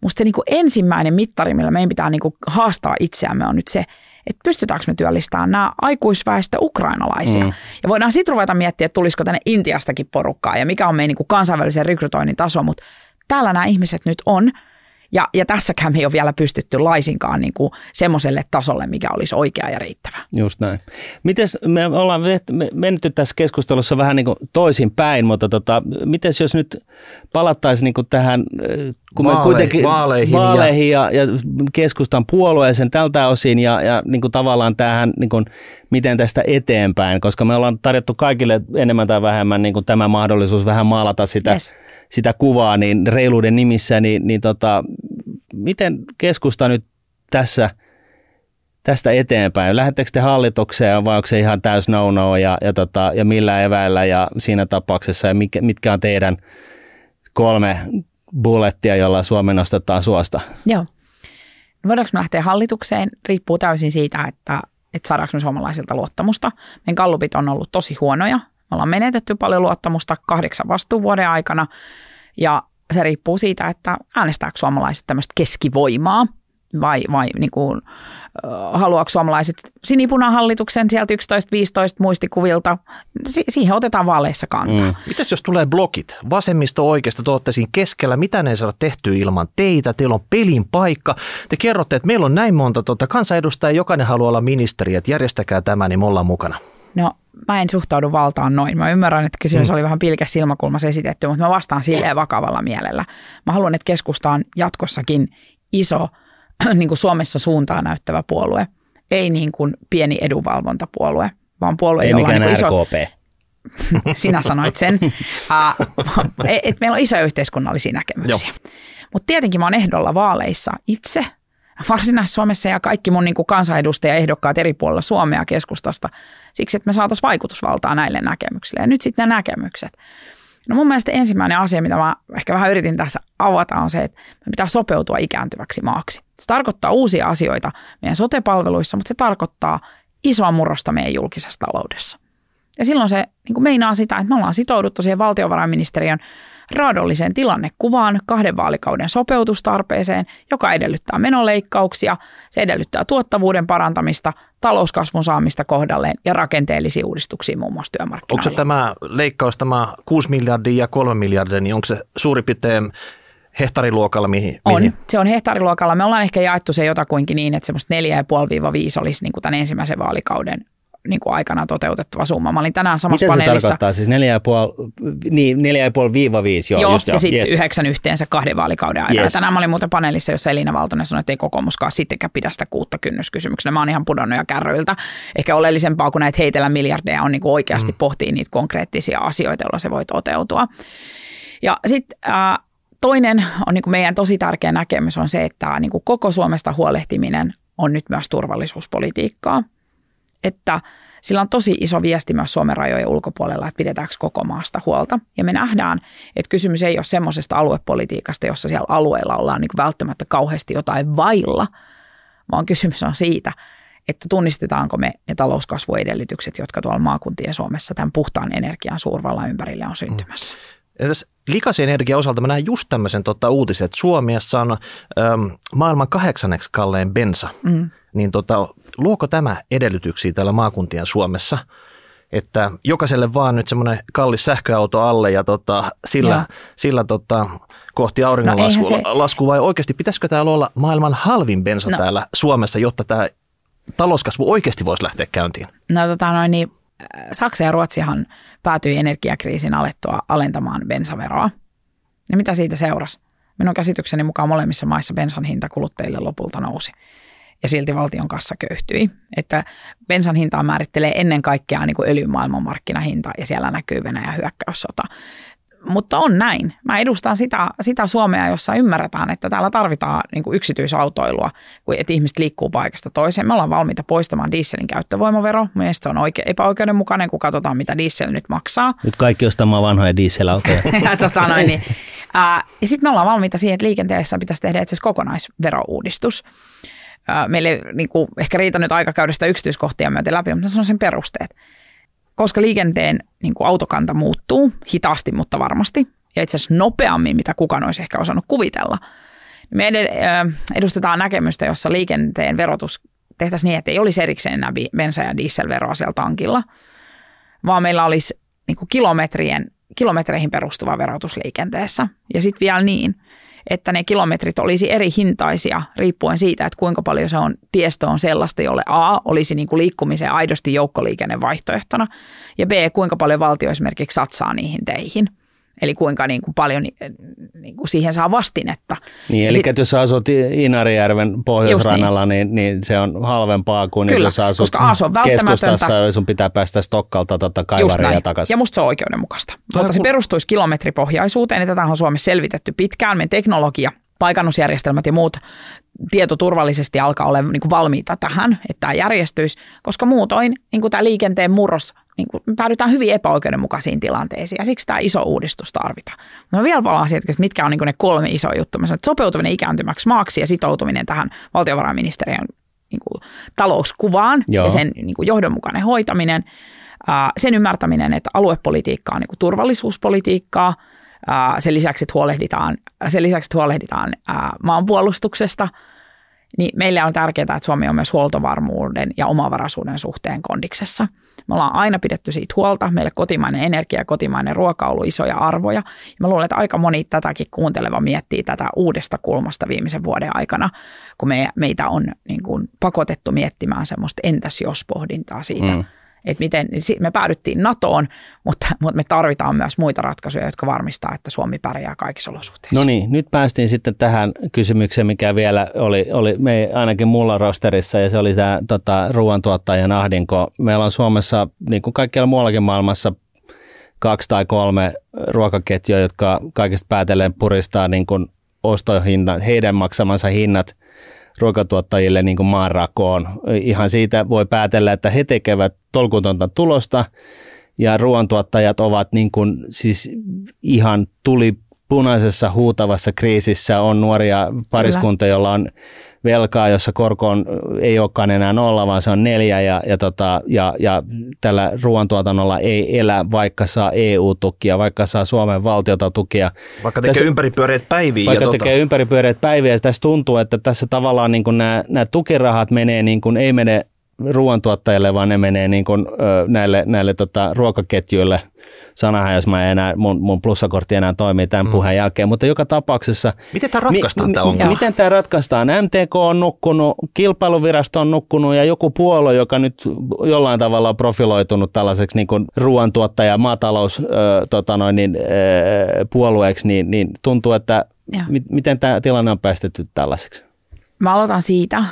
S2: Musta se niin kuin ensimmäinen mittari, millä meidän pitää niin kuin haastaa itseämme, on nyt se, että pystytäänkö me työllistämään nämä aikuisväestö ukrainalaisia. Mm. Ja voidaan sitten ruveta miettiä, että tulisiko tänne Intiastakin porukkaa ja mikä on meidän niin kuin kansainvälisen rekrytoinnin taso, mutta täällä nämä ihmiset nyt on – Ja, ja tässäkään me ei ole vielä pystytty laisinkaan niin kuin semmoiselle tasolle, mikä olisi oikea ja riittävä.
S1: Just näin. Mites me ollaan menty tässä keskustelussa vähän niin kuin toisin päin, mutta tota, miten jos nyt palattaisiin niin kuin tähän kun
S3: Vaale-
S1: me kuitenkin
S3: vaaleihin
S1: vaaleihin ja, ja, keskustan puolueeseen tältä osin ja, ja niin kuin tavallaan tähän, niin kuin, miten tästä eteenpäin, koska me ollaan tarjottu kaikille enemmän tai vähemmän niin kuin tämä mahdollisuus vähän maalata sitä,
S2: Yes.
S1: Sitä kuvaa niin reiluuden nimissä, niin, niin tota, miten keskusta nyt tässä tästä eteenpäin? Lähdettekö te hallitukseen vai onko se ihan täys no, -no ja, ja, tota, ja millä eväillä ja siinä tapauksessa ja mitkä, mitkä on teidän kolme bullettia, jolla Suomi nostetaan suosta?
S2: Joo. Voidaanko me lähteä hallitukseen? Riippuu täysin siitä, että, että saadaanko me suomalaisilta luottamusta. Meidän kallupit on ollut tosi huonoja. Me ollaan menetetty paljon luottamusta kahdeksan vastuuvuoden aikana. Ja se riippuu siitä, että äänestääkö suomalaiset tämmöistä keskivoimaa vai, vai niin kuin, haluaako suomalaiset sinipunahallituksen sieltä 11-15 muistikuvilta. Si- siihen otetaan vaaleissa kantaa. Mm.
S3: Mitäs jos tulee blokit? Vasemmisto oikeasta te keskellä. Mitä ne ei saada tehtyä ilman teitä? Teillä on pelin paikka. Te kerrotte, että meillä on näin monta tuota, kansanedustajaa, jokainen haluaa olla ministeri, että järjestäkää tämä, niin me ollaan mukana.
S2: No mä en suhtaudu valtaan noin. Mä ymmärrän, että kysymys oli vähän pilkäs silmäkulmassa esitetty, mutta mä vastaan silleen vakavalla mielellä. Mä haluan, että keskusta on jatkossakin iso, niin kuin Suomessa suuntaa näyttävä puolue. Ei niin kuin pieni edunvalvontapuolue, vaan puolue,
S1: Ei
S2: jolla on niin iso,
S1: RKP.
S2: sinä sanoit sen, uh, että meillä on isoja yhteiskunnallisia näkemyksiä. Mutta tietenkin mä oon ehdolla vaaleissa itse, Varsinais-Suomessa ja kaikki mun niin kansanedustajaehdokkaat eri puolilla Suomea keskustasta siksi, että me saataisiin vaikutusvaltaa näille näkemyksille. Ja nyt sitten nämä näkemykset. No mun mielestä ensimmäinen asia, mitä mä ehkä vähän yritin tässä avata, on se, että me pitää sopeutua ikääntyväksi maaksi. Se tarkoittaa uusia asioita meidän sote-palveluissa, mutta se tarkoittaa isoa murrosta meidän julkisessa taloudessa. Ja silloin se niin kuin meinaa sitä, että me ollaan sitouduttu siihen valtiovarainministeriön raadolliseen tilannekuvaan kahden vaalikauden sopeutustarpeeseen, joka edellyttää menoleikkauksia, se edellyttää tuottavuuden parantamista, talouskasvun saamista kohdalleen ja rakenteellisia uudistuksia muun muassa
S3: Onko
S2: työmarkkinoilla.
S3: se tämä leikkaus, tämä 6 miljardia ja 3 miljardia, niin onko se suurin piirtein hehtaariluokalla, mihin?
S2: On.
S3: mihin?
S2: Se on hehtaariluokalla. Me ollaan ehkä jaettu se jotakuinkin niin, että semmoista 4,5-5 olisi niin kuin tämän ensimmäisen vaalikauden niin kuin aikana toteutettava summa. Mä olin tänään samassa
S1: Mitä se
S2: paneelissa.
S1: tarkoittaa? Siis 4,5 niin, 4,5-5, joo,
S2: Joo,
S1: just
S2: ja sitten
S1: yes.
S2: yhdeksän yhteensä kahden vaalikauden aikana.
S1: Yes.
S2: Tänään mä olin muuten paneelissa, jossa Elina Valtonen sanoi, että ei kokoomuskaan sittenkään pidä sitä kuutta kynnyskysymyksenä. Mä oon ihan pudonnut jo kärryiltä. Ehkä oleellisempaa kuin näitä heitellä miljardeja on niin kuin oikeasti mm. pohtii niitä konkreettisia asioita, joilla se voi toteutua. Ja sitten äh, toinen on niin kuin meidän tosi tärkeä näkemys on se, että niin kuin koko Suomesta huolehtiminen on nyt myös turvallisuuspolitiikkaa. Että sillä on tosi iso viesti myös Suomen rajojen ulkopuolella, että pidetäänkö koko maasta huolta. Ja me nähdään, että kysymys ei ole semmoisesta aluepolitiikasta, jossa siellä alueella ollaan niin välttämättä kauheasti jotain vailla, vaan kysymys on siitä, että tunnistetaanko me ne talouskasvuedellytykset, jotka tuolla maakuntien Suomessa tämän puhtaan energian suurvallan ympärille on syntymässä.
S3: Entäs likaisen energian osalta mä näen just tämmöisen tota, uutisen, että Suomessa on äm, maailman kahdeksanneksi kallein bensa.
S2: Mm.
S3: Niin tota, luoko tämä edellytyksiä täällä maakuntien Suomessa, että jokaiselle vaan nyt semmoinen kallis sähköauto alle ja tota, sillä, sillä tota, kohti
S2: No
S3: auringonlasku
S2: eihän se-
S3: lasku, vai oikeasti pitäisikö täällä olla maailman halvin bensa
S2: No.
S3: täällä Suomessa, jotta tämä talouskasvu oikeasti voisi lähteä käyntiin?
S2: No tota noin, niin äh, Saksa ja Ruotsihan päätyi energiakriisin alettua alentamaan bensaveroa. Ja mitä siitä seurasi? Minun käsitykseni mukaan molemmissa maissa bensan hinta kuluttajille lopulta nousi. Ja silti valtion kassa köyhtyi. Että bensan hintaa määrittelee ennen kaikkea niin kuin öljyn maailmanmarkkinahinta ja siellä näkyy Venäjän hyökkäyssota. Mutta on näin. Mä edustan sitä, sitä Suomea, jossa ymmärretään, että täällä tarvitaan niin kuin yksityisautoilua, kun että ihmiset liikkuu paikasta toiseen. Me ollaan valmiita poistamaan dieselin käyttövoimavero. Mielestäni se on oike- epäoikeudenmukainen, kun katsotaan, mitä diesel nyt maksaa.
S1: Nyt kaikki ostamaan vanhoja dieselautoja.
S2: ja tota noin, niin, ää, ja sitten me ollaan valmiita siihen, että liikenteessä pitäisi tehdä itse asiassa kokonaisverouudistus. Ää, meille ei niin kuin, ehkä riitä nyt aika käydä sitä yksityiskohtia myöten läpi, mutta se on sen perusteet. Koska liikenteen niin kuin autokanta muuttuu hitaasti, mutta varmasti, ja itse asiassa nopeammin, mitä kukaan olisi ehkä osannut kuvitella, niin me edustetaan näkemystä, jossa liikenteen verotus tehtäisiin niin, että ei olisi erikseen enää bensa- ja dieselveroa siellä tankilla, vaan meillä olisi niin kuin kilometrien, kilometreihin perustuva verotus liikenteessä. Ja sitten vielä niin, että ne kilometrit olisi eri hintaisia riippuen siitä, että kuinka paljon se on, tiesto on sellaista, jolle A olisi niin kuin liikkumiseen aidosti joukkoliikenne vaihtoehtona ja B, kuinka paljon valtio esimerkiksi satsaa niihin teihin – Eli kuinka niin kuin paljon niin kuin siihen saa vastinetta.
S1: Niin, eli sit, jos asut Inarijärven pohjoisrannalla, niin. Niin, niin se on halvempaa kuin Kyllä, jos asut keskustassa ja sun pitää päästä Stokkalta tota kaivaria takaisin.
S2: Ja musta se on oikeudenmukaista. Toi Mutta kun... se perustuisi kilometripohjaisuuteen, ja tätä on Suomessa selvitetty pitkään. Meidän teknologia, paikannusjärjestelmät ja muut tietoturvallisesti alkaa olla niin valmiita tähän, että tämä järjestyisi, koska muutoin niin kuin tämä liikenteen murros niin kuin, me päädytään hyvin epäoikeudenmukaisiin tilanteisiin ja siksi tämä iso uudistus tarvitaan. Mä vielä palaan siitä, että mitkä on niin ne kolme isoa juttua. Mä sanon, että sopeutuminen ikääntymäksi maaksi ja sitoutuminen tähän valtiovarainministeriön niin kuin, talouskuvaan Joo. ja sen niin kuin, johdonmukainen hoitaminen. sen ymmärtäminen, että aluepolitiikka on niin kuin, turvallisuuspolitiikkaa. sen lisäksi, että huolehditaan, sen lisäksi, että huolehditaan maanpuolustuksesta – niin meille on tärkeää, että Suomi on myös huoltovarmuuden ja omavaraisuuden suhteen kondiksessa. Me ollaan aina pidetty siitä huolta. Meille kotimainen energia ja kotimainen ruoka on ollut isoja arvoja. Ja mä luulen, että aika moni tätäkin kuunteleva miettii tätä uudesta kulmasta viimeisen vuoden aikana, kun me, meitä on niin kuin pakotettu miettimään semmoista entäs jos pohdintaa siitä, mm että miten, me päädyttiin NATOon, mutta, mutta me tarvitaan myös muita ratkaisuja, jotka varmistaa, että Suomi pärjää kaikissa olosuhteissa.
S1: No niin, nyt päästiin sitten tähän kysymykseen, mikä vielä oli, oli me ainakin mulla rosterissa, ja se oli tämä tota, ruoantuottajan ahdinko. Meillä on Suomessa, niin kuin kaikkialla muuallakin maailmassa, kaksi tai kolme ruokaketjua, jotka kaikista päätellen puristaa niin kuin ostohinnat, heidän maksamansa hinnat ruokatuottajille niin kuin maanrakoon. Ihan siitä voi päätellä, että he tekevät tolkutonta tulosta ja ruoantuottajat ovat niin kuin, siis ihan tuli punaisessa huutavassa kriisissä. On nuoria pariskunta, joilla on velkaa, jossa korko on, ei olekaan enää nolla, vaan se on neljä ja, ja, tota, ja, ja tällä ruoantuotannolla ei elä, vaikka saa EU-tukia, vaikka saa Suomen valtiota tukia.
S3: Vaikka tekee tässä, ympäripyöreät päiviä.
S1: Vaikka tota... tekee ympäripyöreät päiviä ja tässä tuntuu, että tässä tavallaan niin kuin nämä, nämä tukirahat menee niin kuin, ei mene ruoantuottajille, vaan ne menee niin kuin, ö, näille, näille tota, ruokaketjuille – sanahan, jos mä enää, mun, mun plussakortti enää toimii tämän mm. puheen jälkeen, mutta joka tapauksessa...
S3: Miten tämä ratkaistaan mi, tämä ongelma?
S1: Miten tämä ratkaistaan? MTK on nukkunut, kilpailuvirasto on nukkunut ja joku puolue, joka nyt jollain tavalla on profiloitunut tällaiseksi niin kuin ruoantuottaja, maatalous äh, tota noin, niin, puolueeksi, niin, niin tuntuu, että mi, miten tämä tilanne on päästetty tällaiseksi?
S2: Mä aloitan siitä,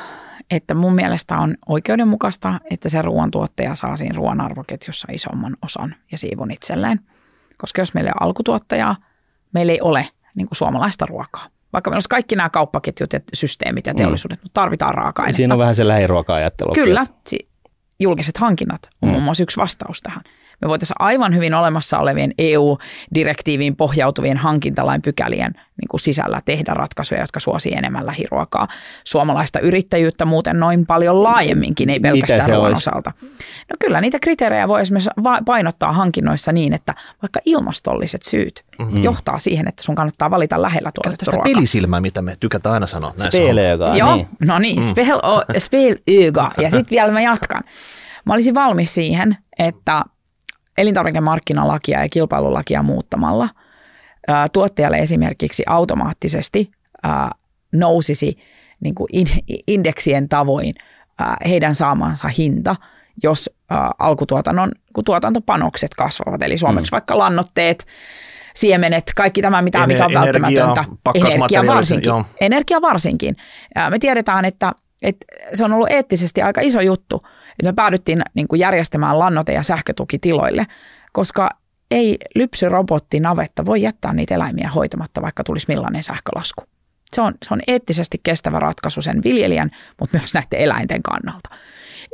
S2: että mun mielestä on oikeudenmukaista, että se ruoantuottaja saa siinä ruoan arvoketjussa isomman osan ja siivun itselleen. Koska jos meillä on alkutuottajaa, meillä ei ole niin kuin suomalaista ruokaa. Vaikka meillä olisi kaikki nämä kauppaketjut ja systeemit ja mm. teollisuudet, mm. mutta tarvitaan raaka-ainetta.
S1: Siinä on vähän se lähiruoka-ajattelu.
S2: Kyllä. Julkiset hankinnat on mm. muun muassa yksi vastaus tähän me voitaisiin aivan hyvin olemassa olevien EU-direktiiviin pohjautuvien hankintalain pykälien niin kuin sisällä tehdä ratkaisuja, jotka suosii enemmän lähiruokaa. Suomalaista yrittäjyyttä muuten noin paljon laajemminkin, ei pelkästään ruoan osalta. No kyllä niitä kriteerejä voi esimerkiksi painottaa hankinnoissa niin, että vaikka ilmastolliset syyt mm-hmm. johtaa siihen, että sun kannattaa valita lähellä tuotettu ruokaa.
S3: pelisilmää, mitä me tykätään aina sanoa.
S1: Spelöga.
S2: Joo, niin. no niin, mm. spelöga. Ja sitten vielä mä jatkan. Mä olisin valmis siihen, että elintarvikemarkkinalakia ja kilpailulakia muuttamalla ää, tuottajalle esimerkiksi automaattisesti ää, nousisi niin kuin in, indeksien tavoin ää, heidän saamansa hinta, jos ää, alkutuotannon kun tuotantopanokset kasvavat. Eli suomeksi mm. vaikka lannoitteet, siemenet, kaikki tämä, mitä, mikä on välttämätöntä. Energia varsinkin. Joo. Energia varsinkin. Me tiedetään, että, että se on ollut eettisesti aika iso juttu, että me päädyttiin niin kuin järjestämään lannoite- ja sähkötukitiloille, koska ei lypsyrobotti navetta voi jättää niitä eläimiä hoitamatta, vaikka tulisi millainen sähkölasku. Se on, se on eettisesti kestävä ratkaisu sen viljelijän, mutta myös näiden eläinten kannalta.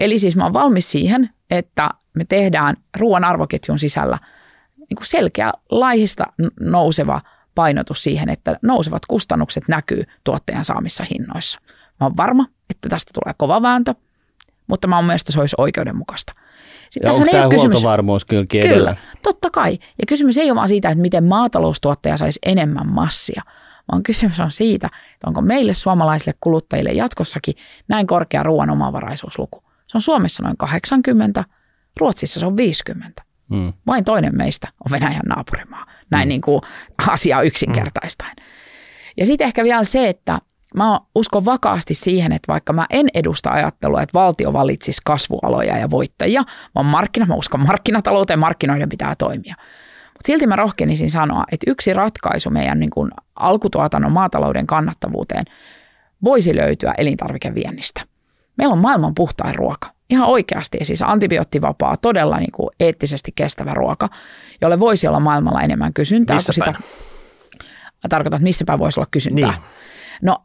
S2: Eli siis mä oon valmis siihen, että me tehdään ruoan arvoketjun sisällä niin kuin selkeä laihista nouseva painotus siihen, että nousevat kustannukset näkyy tuottajan saamissa hinnoissa. Mä oon varma, että tästä tulee kova vääntö – mutta mä oon mielestä se olisi oikeudenmukaista.
S1: Sitten ja onko tämä kysymys, huoltovarmuus kyllä Kyllä,
S2: totta kai. Ja kysymys ei ole vaan siitä, että miten maataloustuottaja saisi enemmän massia, vaan kysymys on siitä, että onko meille suomalaisille kuluttajille jatkossakin näin korkea ruoan omavaraisuusluku. Se on Suomessa noin 80, Ruotsissa se on 50. Hmm. Vain toinen meistä on Venäjän naapurimaa. Näin hmm. niin kuin asia yksinkertaistaen. Hmm. Ja sitten ehkä vielä se, että mä uskon vakaasti siihen, että vaikka mä en edusta ajattelua, että valtio valitsisi kasvualoja ja voittajia, vaan markkina, mä uskon markkinatalouteen, markkinoiden pitää toimia. Mutta silti mä rohkenisin sanoa, että yksi ratkaisu meidän niin kuin alkutuotannon maatalouden kannattavuuteen voisi löytyä elintarvikeviennistä. Meillä on maailman puhtain ruoka. Ihan oikeasti, siis antibioottivapaa, todella niin kuin eettisesti kestävä ruoka, jolle voisi olla maailmalla enemmän kysyntää.
S3: Missä
S2: sitä, tarkoitan, että missä päin voisi olla kysyntää.
S3: Niin.
S2: No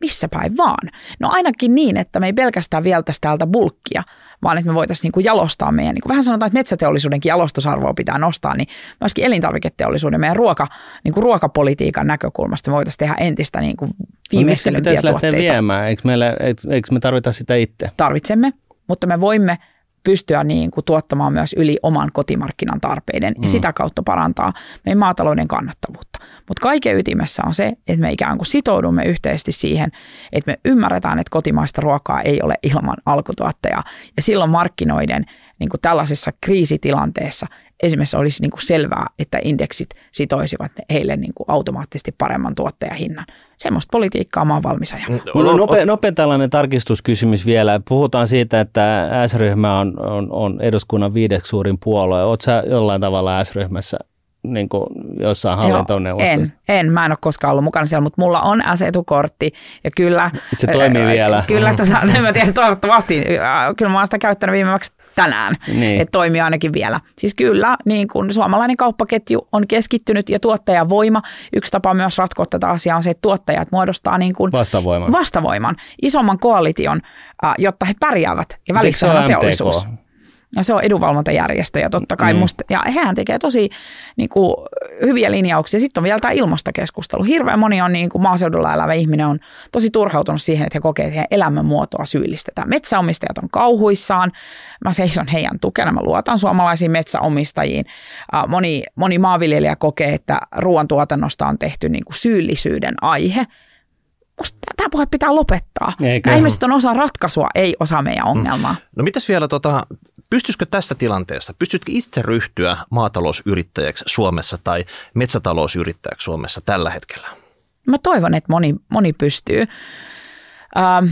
S2: missä päin vaan. No ainakin niin, että me ei pelkästään vielä täältä bulkkia, vaan että me voitaisiin niin kuin jalostaa meidän, niin kuin vähän sanotaan, että metsäteollisuudenkin jalostusarvoa pitää nostaa, niin myöskin elintarviketeollisuuden, meidän ruoka, niin kuin ruokapolitiikan näkökulmasta me voitaisiin tehdä entistä niin kuin
S1: No, se
S2: viimeisteleviä
S1: pitäisi lähteä
S2: tuotteita.
S1: viemään? Eikö, meillä, eikö, eikö me tarvita sitä itse?
S2: Tarvitsemme, mutta me voimme pystyä niin kuin tuottamaan myös yli oman kotimarkkinan tarpeiden ja sitä kautta parantaa meidän maatalouden kannattavuutta. Mutta kaiken ytimessä on se, että me ikään kuin sitoudumme yhteisesti siihen, että me ymmärretään, että kotimaista ruokaa ei ole ilman alkutuottajaa. Ja silloin markkinoiden niin kuin tällaisessa kriisitilanteessa esimerkiksi olisi niin kuin selvää, että indeksit sitoisivat heille niin kuin automaattisesti paremman tuottajahinnan. Semmoista politiikkaa mä oon valmis ajamaan.
S1: Nopea, nopea tällainen tarkistuskysymys vielä. Puhutaan siitä, että S-ryhmä on, on, on eduskunnan viideksi suurin puolue. Oletko sä jollain tavalla S-ryhmässä niin kuin jossain hallintoneuvostossa?
S2: en, en, mä en ole koskaan ollut mukana siellä, mutta mulla on S-etukortti ja kyllä...
S1: Se toimii
S2: ää,
S1: vielä.
S2: Kyllä, tota, en mä tiedä, toivottavasti. Ää, Kyllä mä oon sitä käyttänyt viimeksi tänään,
S1: Niin.
S2: että toimii ainakin vielä. Siis kyllä, niin kun suomalainen kauppaketju on keskittynyt ja tuottajavoima, yksi tapa myös ratkoa tätä asiaa on se, että tuottajat muodostaa niin kuin
S1: Vastavoiman.
S2: vastavoiman, isomman koalition, ää, jotta he pärjäävät ja välissä on teollisuus.
S1: MTK?
S2: Ja se on edunvalvontajärjestö ja totta kai
S1: Niin.
S2: musta, ja hehän tekee tosi niin kuin, hyviä linjauksia. Sitten on vielä tämä ilmastokeskustelu. Hirveän moni on niin kuin maaseudulla elävä ihminen on tosi turhautunut siihen, että he kokee, että heidän elämänmuotoa syyllistetään. Metsäomistajat on kauhuissaan. Mä seison heidän tukena. Mä luotan suomalaisiin metsäomistajiin. Moni, moni maanviljelijä kokee, että ruoantuotannosta on tehty niin kuin syyllisyyden aihe. Musta tämä puhe pitää lopettaa.
S1: Eikö?
S2: Nämä ihmiset on osa ratkaisua, ei osa meidän ongelmaa.
S3: No mitäs vielä, tota, pystyisikö tässä tilanteessa, pystytkö itse ryhtyä maatalousyrittäjäksi Suomessa tai metsätalousyrittäjäksi Suomessa tällä hetkellä?
S2: Mä toivon, että moni, moni pystyy. Ähm,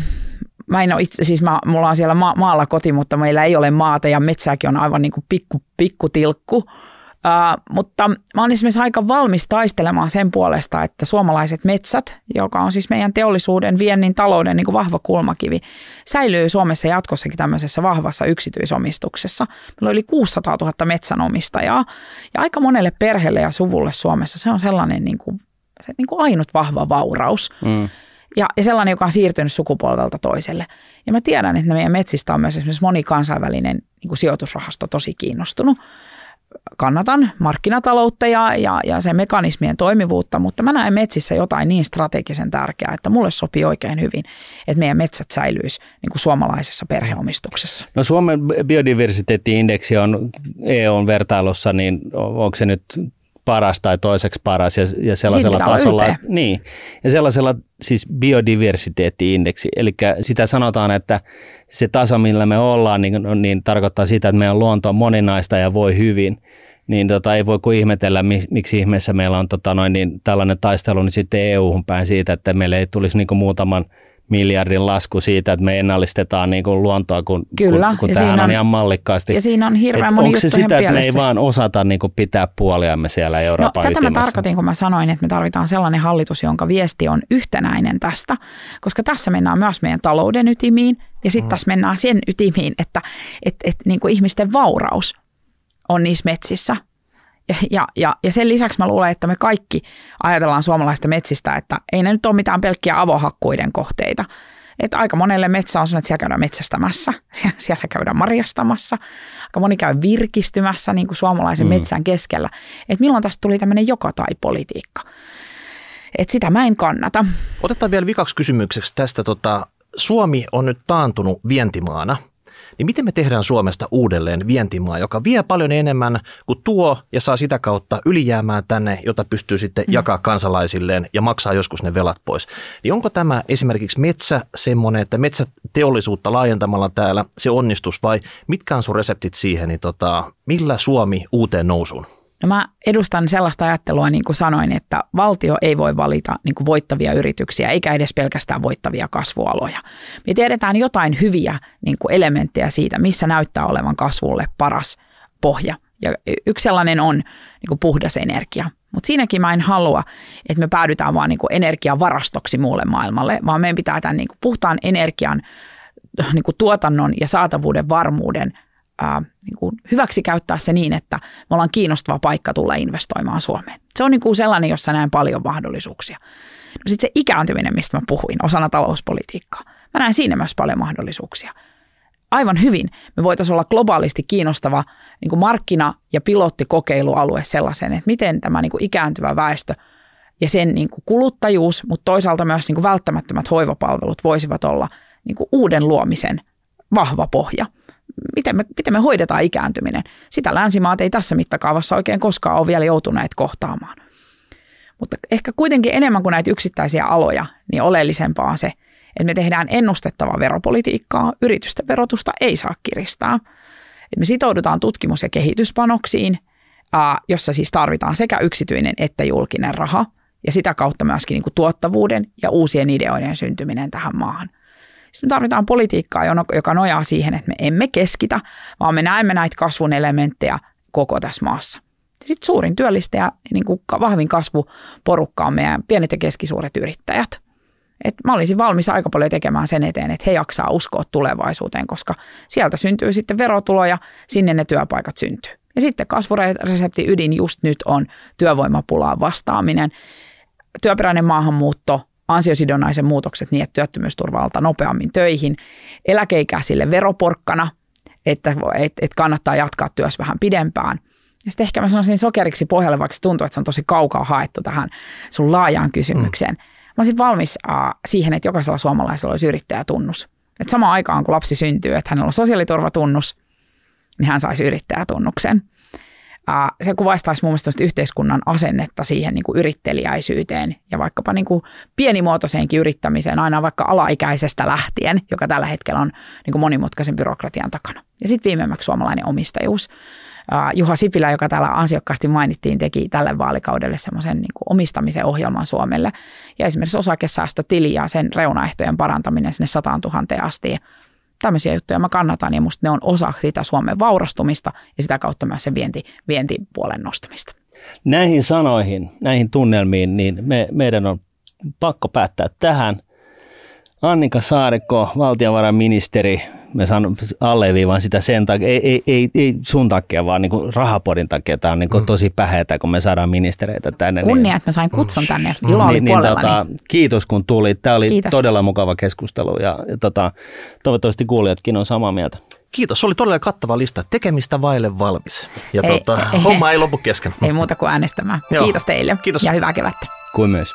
S2: mä en ole itse, siis mä, mulla on siellä ma- maalla koti, mutta meillä ei ole maata ja metsääkin on aivan niin kuin pikku, tilkku. Uh, mutta mä olen esimerkiksi aika valmis taistelemaan sen puolesta, että suomalaiset metsät, joka on siis meidän teollisuuden, viennin, talouden niin kuin vahva kulmakivi, säilyy Suomessa jatkossakin tämmöisessä vahvassa yksityisomistuksessa. Meillä on yli 600 000 metsänomistajaa ja aika monelle perheelle ja suvulle Suomessa se on sellainen niin kuin, se niin kuin ainut vahva vauraus.
S1: Mm.
S2: Ja, ja sellainen, joka on siirtynyt sukupolvelta toiselle. Ja mä tiedän, että meidän metsistä on myös esimerkiksi moni kansainvälinen niin kuin sijoitusrahasto tosi kiinnostunut. Kannatan markkinataloutta ja, ja, ja sen mekanismien toimivuutta, mutta mä näen metsissä jotain niin strategisen tärkeää, että mulle sopii oikein hyvin, että meidän metsät säilyisi niin kuin suomalaisessa perheomistuksessa.
S1: No Suomen biodiversiteettiindeksi on EUn vertailussa, niin onko se nyt paras tai toiseksi paras ja, ja sellaisella tasolla,
S2: ylpeä.
S1: niin, ja sellaisella siis biodiversiteettiindeksi, eli sitä sanotaan, että se taso, millä me ollaan, niin, niin tarkoittaa sitä, että meidän luonto on moninaista ja voi hyvin, niin tota, ei voi kuin ihmetellä, mi- miksi ihmeessä meillä on tota, noin, niin, tällainen taistelu nyt sitten EU-hun päin siitä, että meille ei tulisi niin kuin muutaman miljardin lasku siitä, että me ennallistetaan niin kuin luontoa, kun,
S2: Kyllä,
S1: kun, kun
S2: ja
S1: tämähän on
S2: on-
S1: ihan mallikkaasti.
S2: Ja siinä on hirveän
S1: Et
S2: moni
S1: onko se sitä, että me ei vaan osata niin kuin pitää puoliamme siellä
S2: No,
S1: Euroopan
S2: tätä mä
S1: ytimessä?
S2: tarkoitin, kun mä sanoin, että me tarvitaan sellainen hallitus, jonka viesti on yhtenäinen tästä, koska tässä mennään myös meidän talouden ytimiin ja sitten tässä mennään sen ytimiin, että et, et, niin kuin ihmisten vauraus on niissä metsissä. Ja, ja, ja, ja sen lisäksi mä luulen, että me kaikki ajatellaan suomalaista metsistä, että ei ne nyt ole mitään pelkkiä avohakkuiden kohteita. Että aika monelle metsä on sellainen, että siellä käydään metsästämässä, siellä- siellä käydään marjastamassa, aika moni käy virkistymässä niin kuin suomalaisen mm. metsän keskellä. Että milloin tästä tuli tämmöinen joka tai politiikka. Että sitä mä en kannata.
S3: Otetaan vielä vikaksi kysymykseksi tästä. Tota, Suomi on nyt taantunut vientimaana. Niin miten me tehdään Suomesta uudelleen vientimaa, joka vie paljon enemmän kuin tuo ja saa sitä kautta ylijäämää tänne, jota pystyy sitten mm. jakaa kansalaisilleen ja maksaa joskus ne velat pois. Niin onko tämä esimerkiksi metsä semmoinen, että metsäteollisuutta laajentamalla täällä se onnistus vai mitkä on sun reseptit siihen, niin tota, millä Suomi uuteen nousuun?
S2: No mä edustan sellaista ajattelua, niin kuin sanoin, että valtio ei voi valita niin kuin voittavia yrityksiä, eikä edes pelkästään voittavia kasvualoja. Me tiedetään jotain hyviä niin kuin elementtejä siitä, missä näyttää olevan kasvulle paras pohja. Ja yksi sellainen on niin kuin puhdas energia. Mutta siinäkin mä en halua, että me päädytään vaan niin kuin energiavarastoksi muulle maailmalle, vaan meidän pitää tämän niin kuin puhtaan energian niin kuin tuotannon ja saatavuuden varmuuden ää, niin kuin hyväksi käyttää se niin, että me ollaan kiinnostava paikka tulla investoimaan Suomeen. Se on niin kuin sellainen, jossa näen paljon mahdollisuuksia. No sitten se ikääntyminen, mistä mä puhuin, osana talouspolitiikkaa. Mä näen siinä myös paljon mahdollisuuksia. Aivan hyvin me voitaisiin olla globaalisti kiinnostava niin kuin markkina- ja pilottikokeilualue sellaisen, että miten tämä niin kuin ikääntyvä väestö ja sen niin kuin kuluttajuus, mutta toisaalta myös niin kuin välttämättömät hoivapalvelut voisivat olla niin kuin uuden luomisen vahva pohja – miten me, miten me hoidetaan ikääntyminen. Sitä länsimaat ei tässä mittakaavassa oikein koskaan ole vielä joutuneet kohtaamaan. Mutta ehkä kuitenkin enemmän kuin näitä yksittäisiä aloja, niin oleellisempaa on se, että me tehdään ennustettavaa veropolitiikkaa, yritysten verotusta ei saa kiristää. Että me sitoudutaan tutkimus- ja kehityspanoksiin, jossa siis tarvitaan sekä yksityinen että julkinen raha, ja sitä kautta myöskin niin kuin tuottavuuden ja uusien ideoiden syntyminen tähän maahan – sitten me tarvitaan politiikkaa, joka nojaa siihen, että me emme keskitä, vaan me näemme näitä kasvun elementtejä koko tässä maassa. Sitten suurin työllistäjä, niin kuin vahvin kasvuporukka on meidän pienet ja keskisuuret yrittäjät. Et mä olisin valmis aika paljon tekemään sen eteen, että he jaksaa uskoa tulevaisuuteen, koska sieltä syntyy sitten verotuloja, sinne ne työpaikat syntyy. Ja sitten kasvuresepti ydin just nyt on työvoimapulaan vastaaminen, työperäinen maahanmuutto, ansiosidonnaisen muutokset niin, että työttömyysturvalta nopeammin töihin, eläkeikäisille veroporkkana, että, että, että kannattaa jatkaa työssä vähän pidempään. Ja sitten ehkä mä sanoisin sokeriksi pohjalle, vaikka se tuntuu, että se on tosi kaukaa haettu tähän sun laajaan kysymykseen. Mm. Mä olisin valmis uh, siihen, että jokaisella suomalaisella olisi yrittäjätunnus. Että samaan aikaan, kun lapsi syntyy, että hänellä on sosiaaliturvatunnus, niin hän saisi yrittäjätunnuksen se kuvaistaisi mun mielestä yhteiskunnan asennetta siihen niin kuin yrittelijäisyyteen ja vaikkapa niin kuin pienimuotoiseenkin yrittämiseen aina vaikka alaikäisestä lähtien, joka tällä hetkellä on niin kuin monimutkaisen byrokratian takana. Ja sitten viimeimmäksi suomalainen omistajuus. Juha Sipilä, joka täällä ansiokkaasti mainittiin, teki tälle vaalikaudelle semmoisen niin omistamisen ohjelman Suomelle. Ja esimerkiksi osakesäästötili ja sen reunaehtojen parantaminen sinne 100 000 asti tämmöisiä juttuja mä kannatan ja musta ne on osa sitä Suomen vaurastumista ja sitä kautta myös se vienti, vientipuolen nostamista.
S1: Näihin sanoihin, näihin tunnelmiin, niin me, meidän on pakko päättää tähän. Annika Saarikko, valtiovarainministeri, me sanon, alleviivaan sitä sen takia, ei, ei, ei, ei sun takia, vaan niin kuin rahapodin takia. Tämä on niin kuin mm. tosi päheitä, kun me saadaan ministereitä tänne.
S2: Kunnia, niin, että mä sain kutsun tänne. Mm. Ilo oli niin, niin, tota,
S1: Kiitos kun tulit. Tämä oli Kiitos. todella mukava keskustelu ja, ja tota, toivottavasti kuulijatkin on samaa mieltä.
S3: Kiitos, se oli todella kattava lista. Tekemistä vaille valmis. Ja ei, tota, ei, homma ei lopu kesken.
S2: Ei muuta kuin äänestämään. Kiitos teille Kiitos. ja hyvää kevättä.
S1: Kuin myös.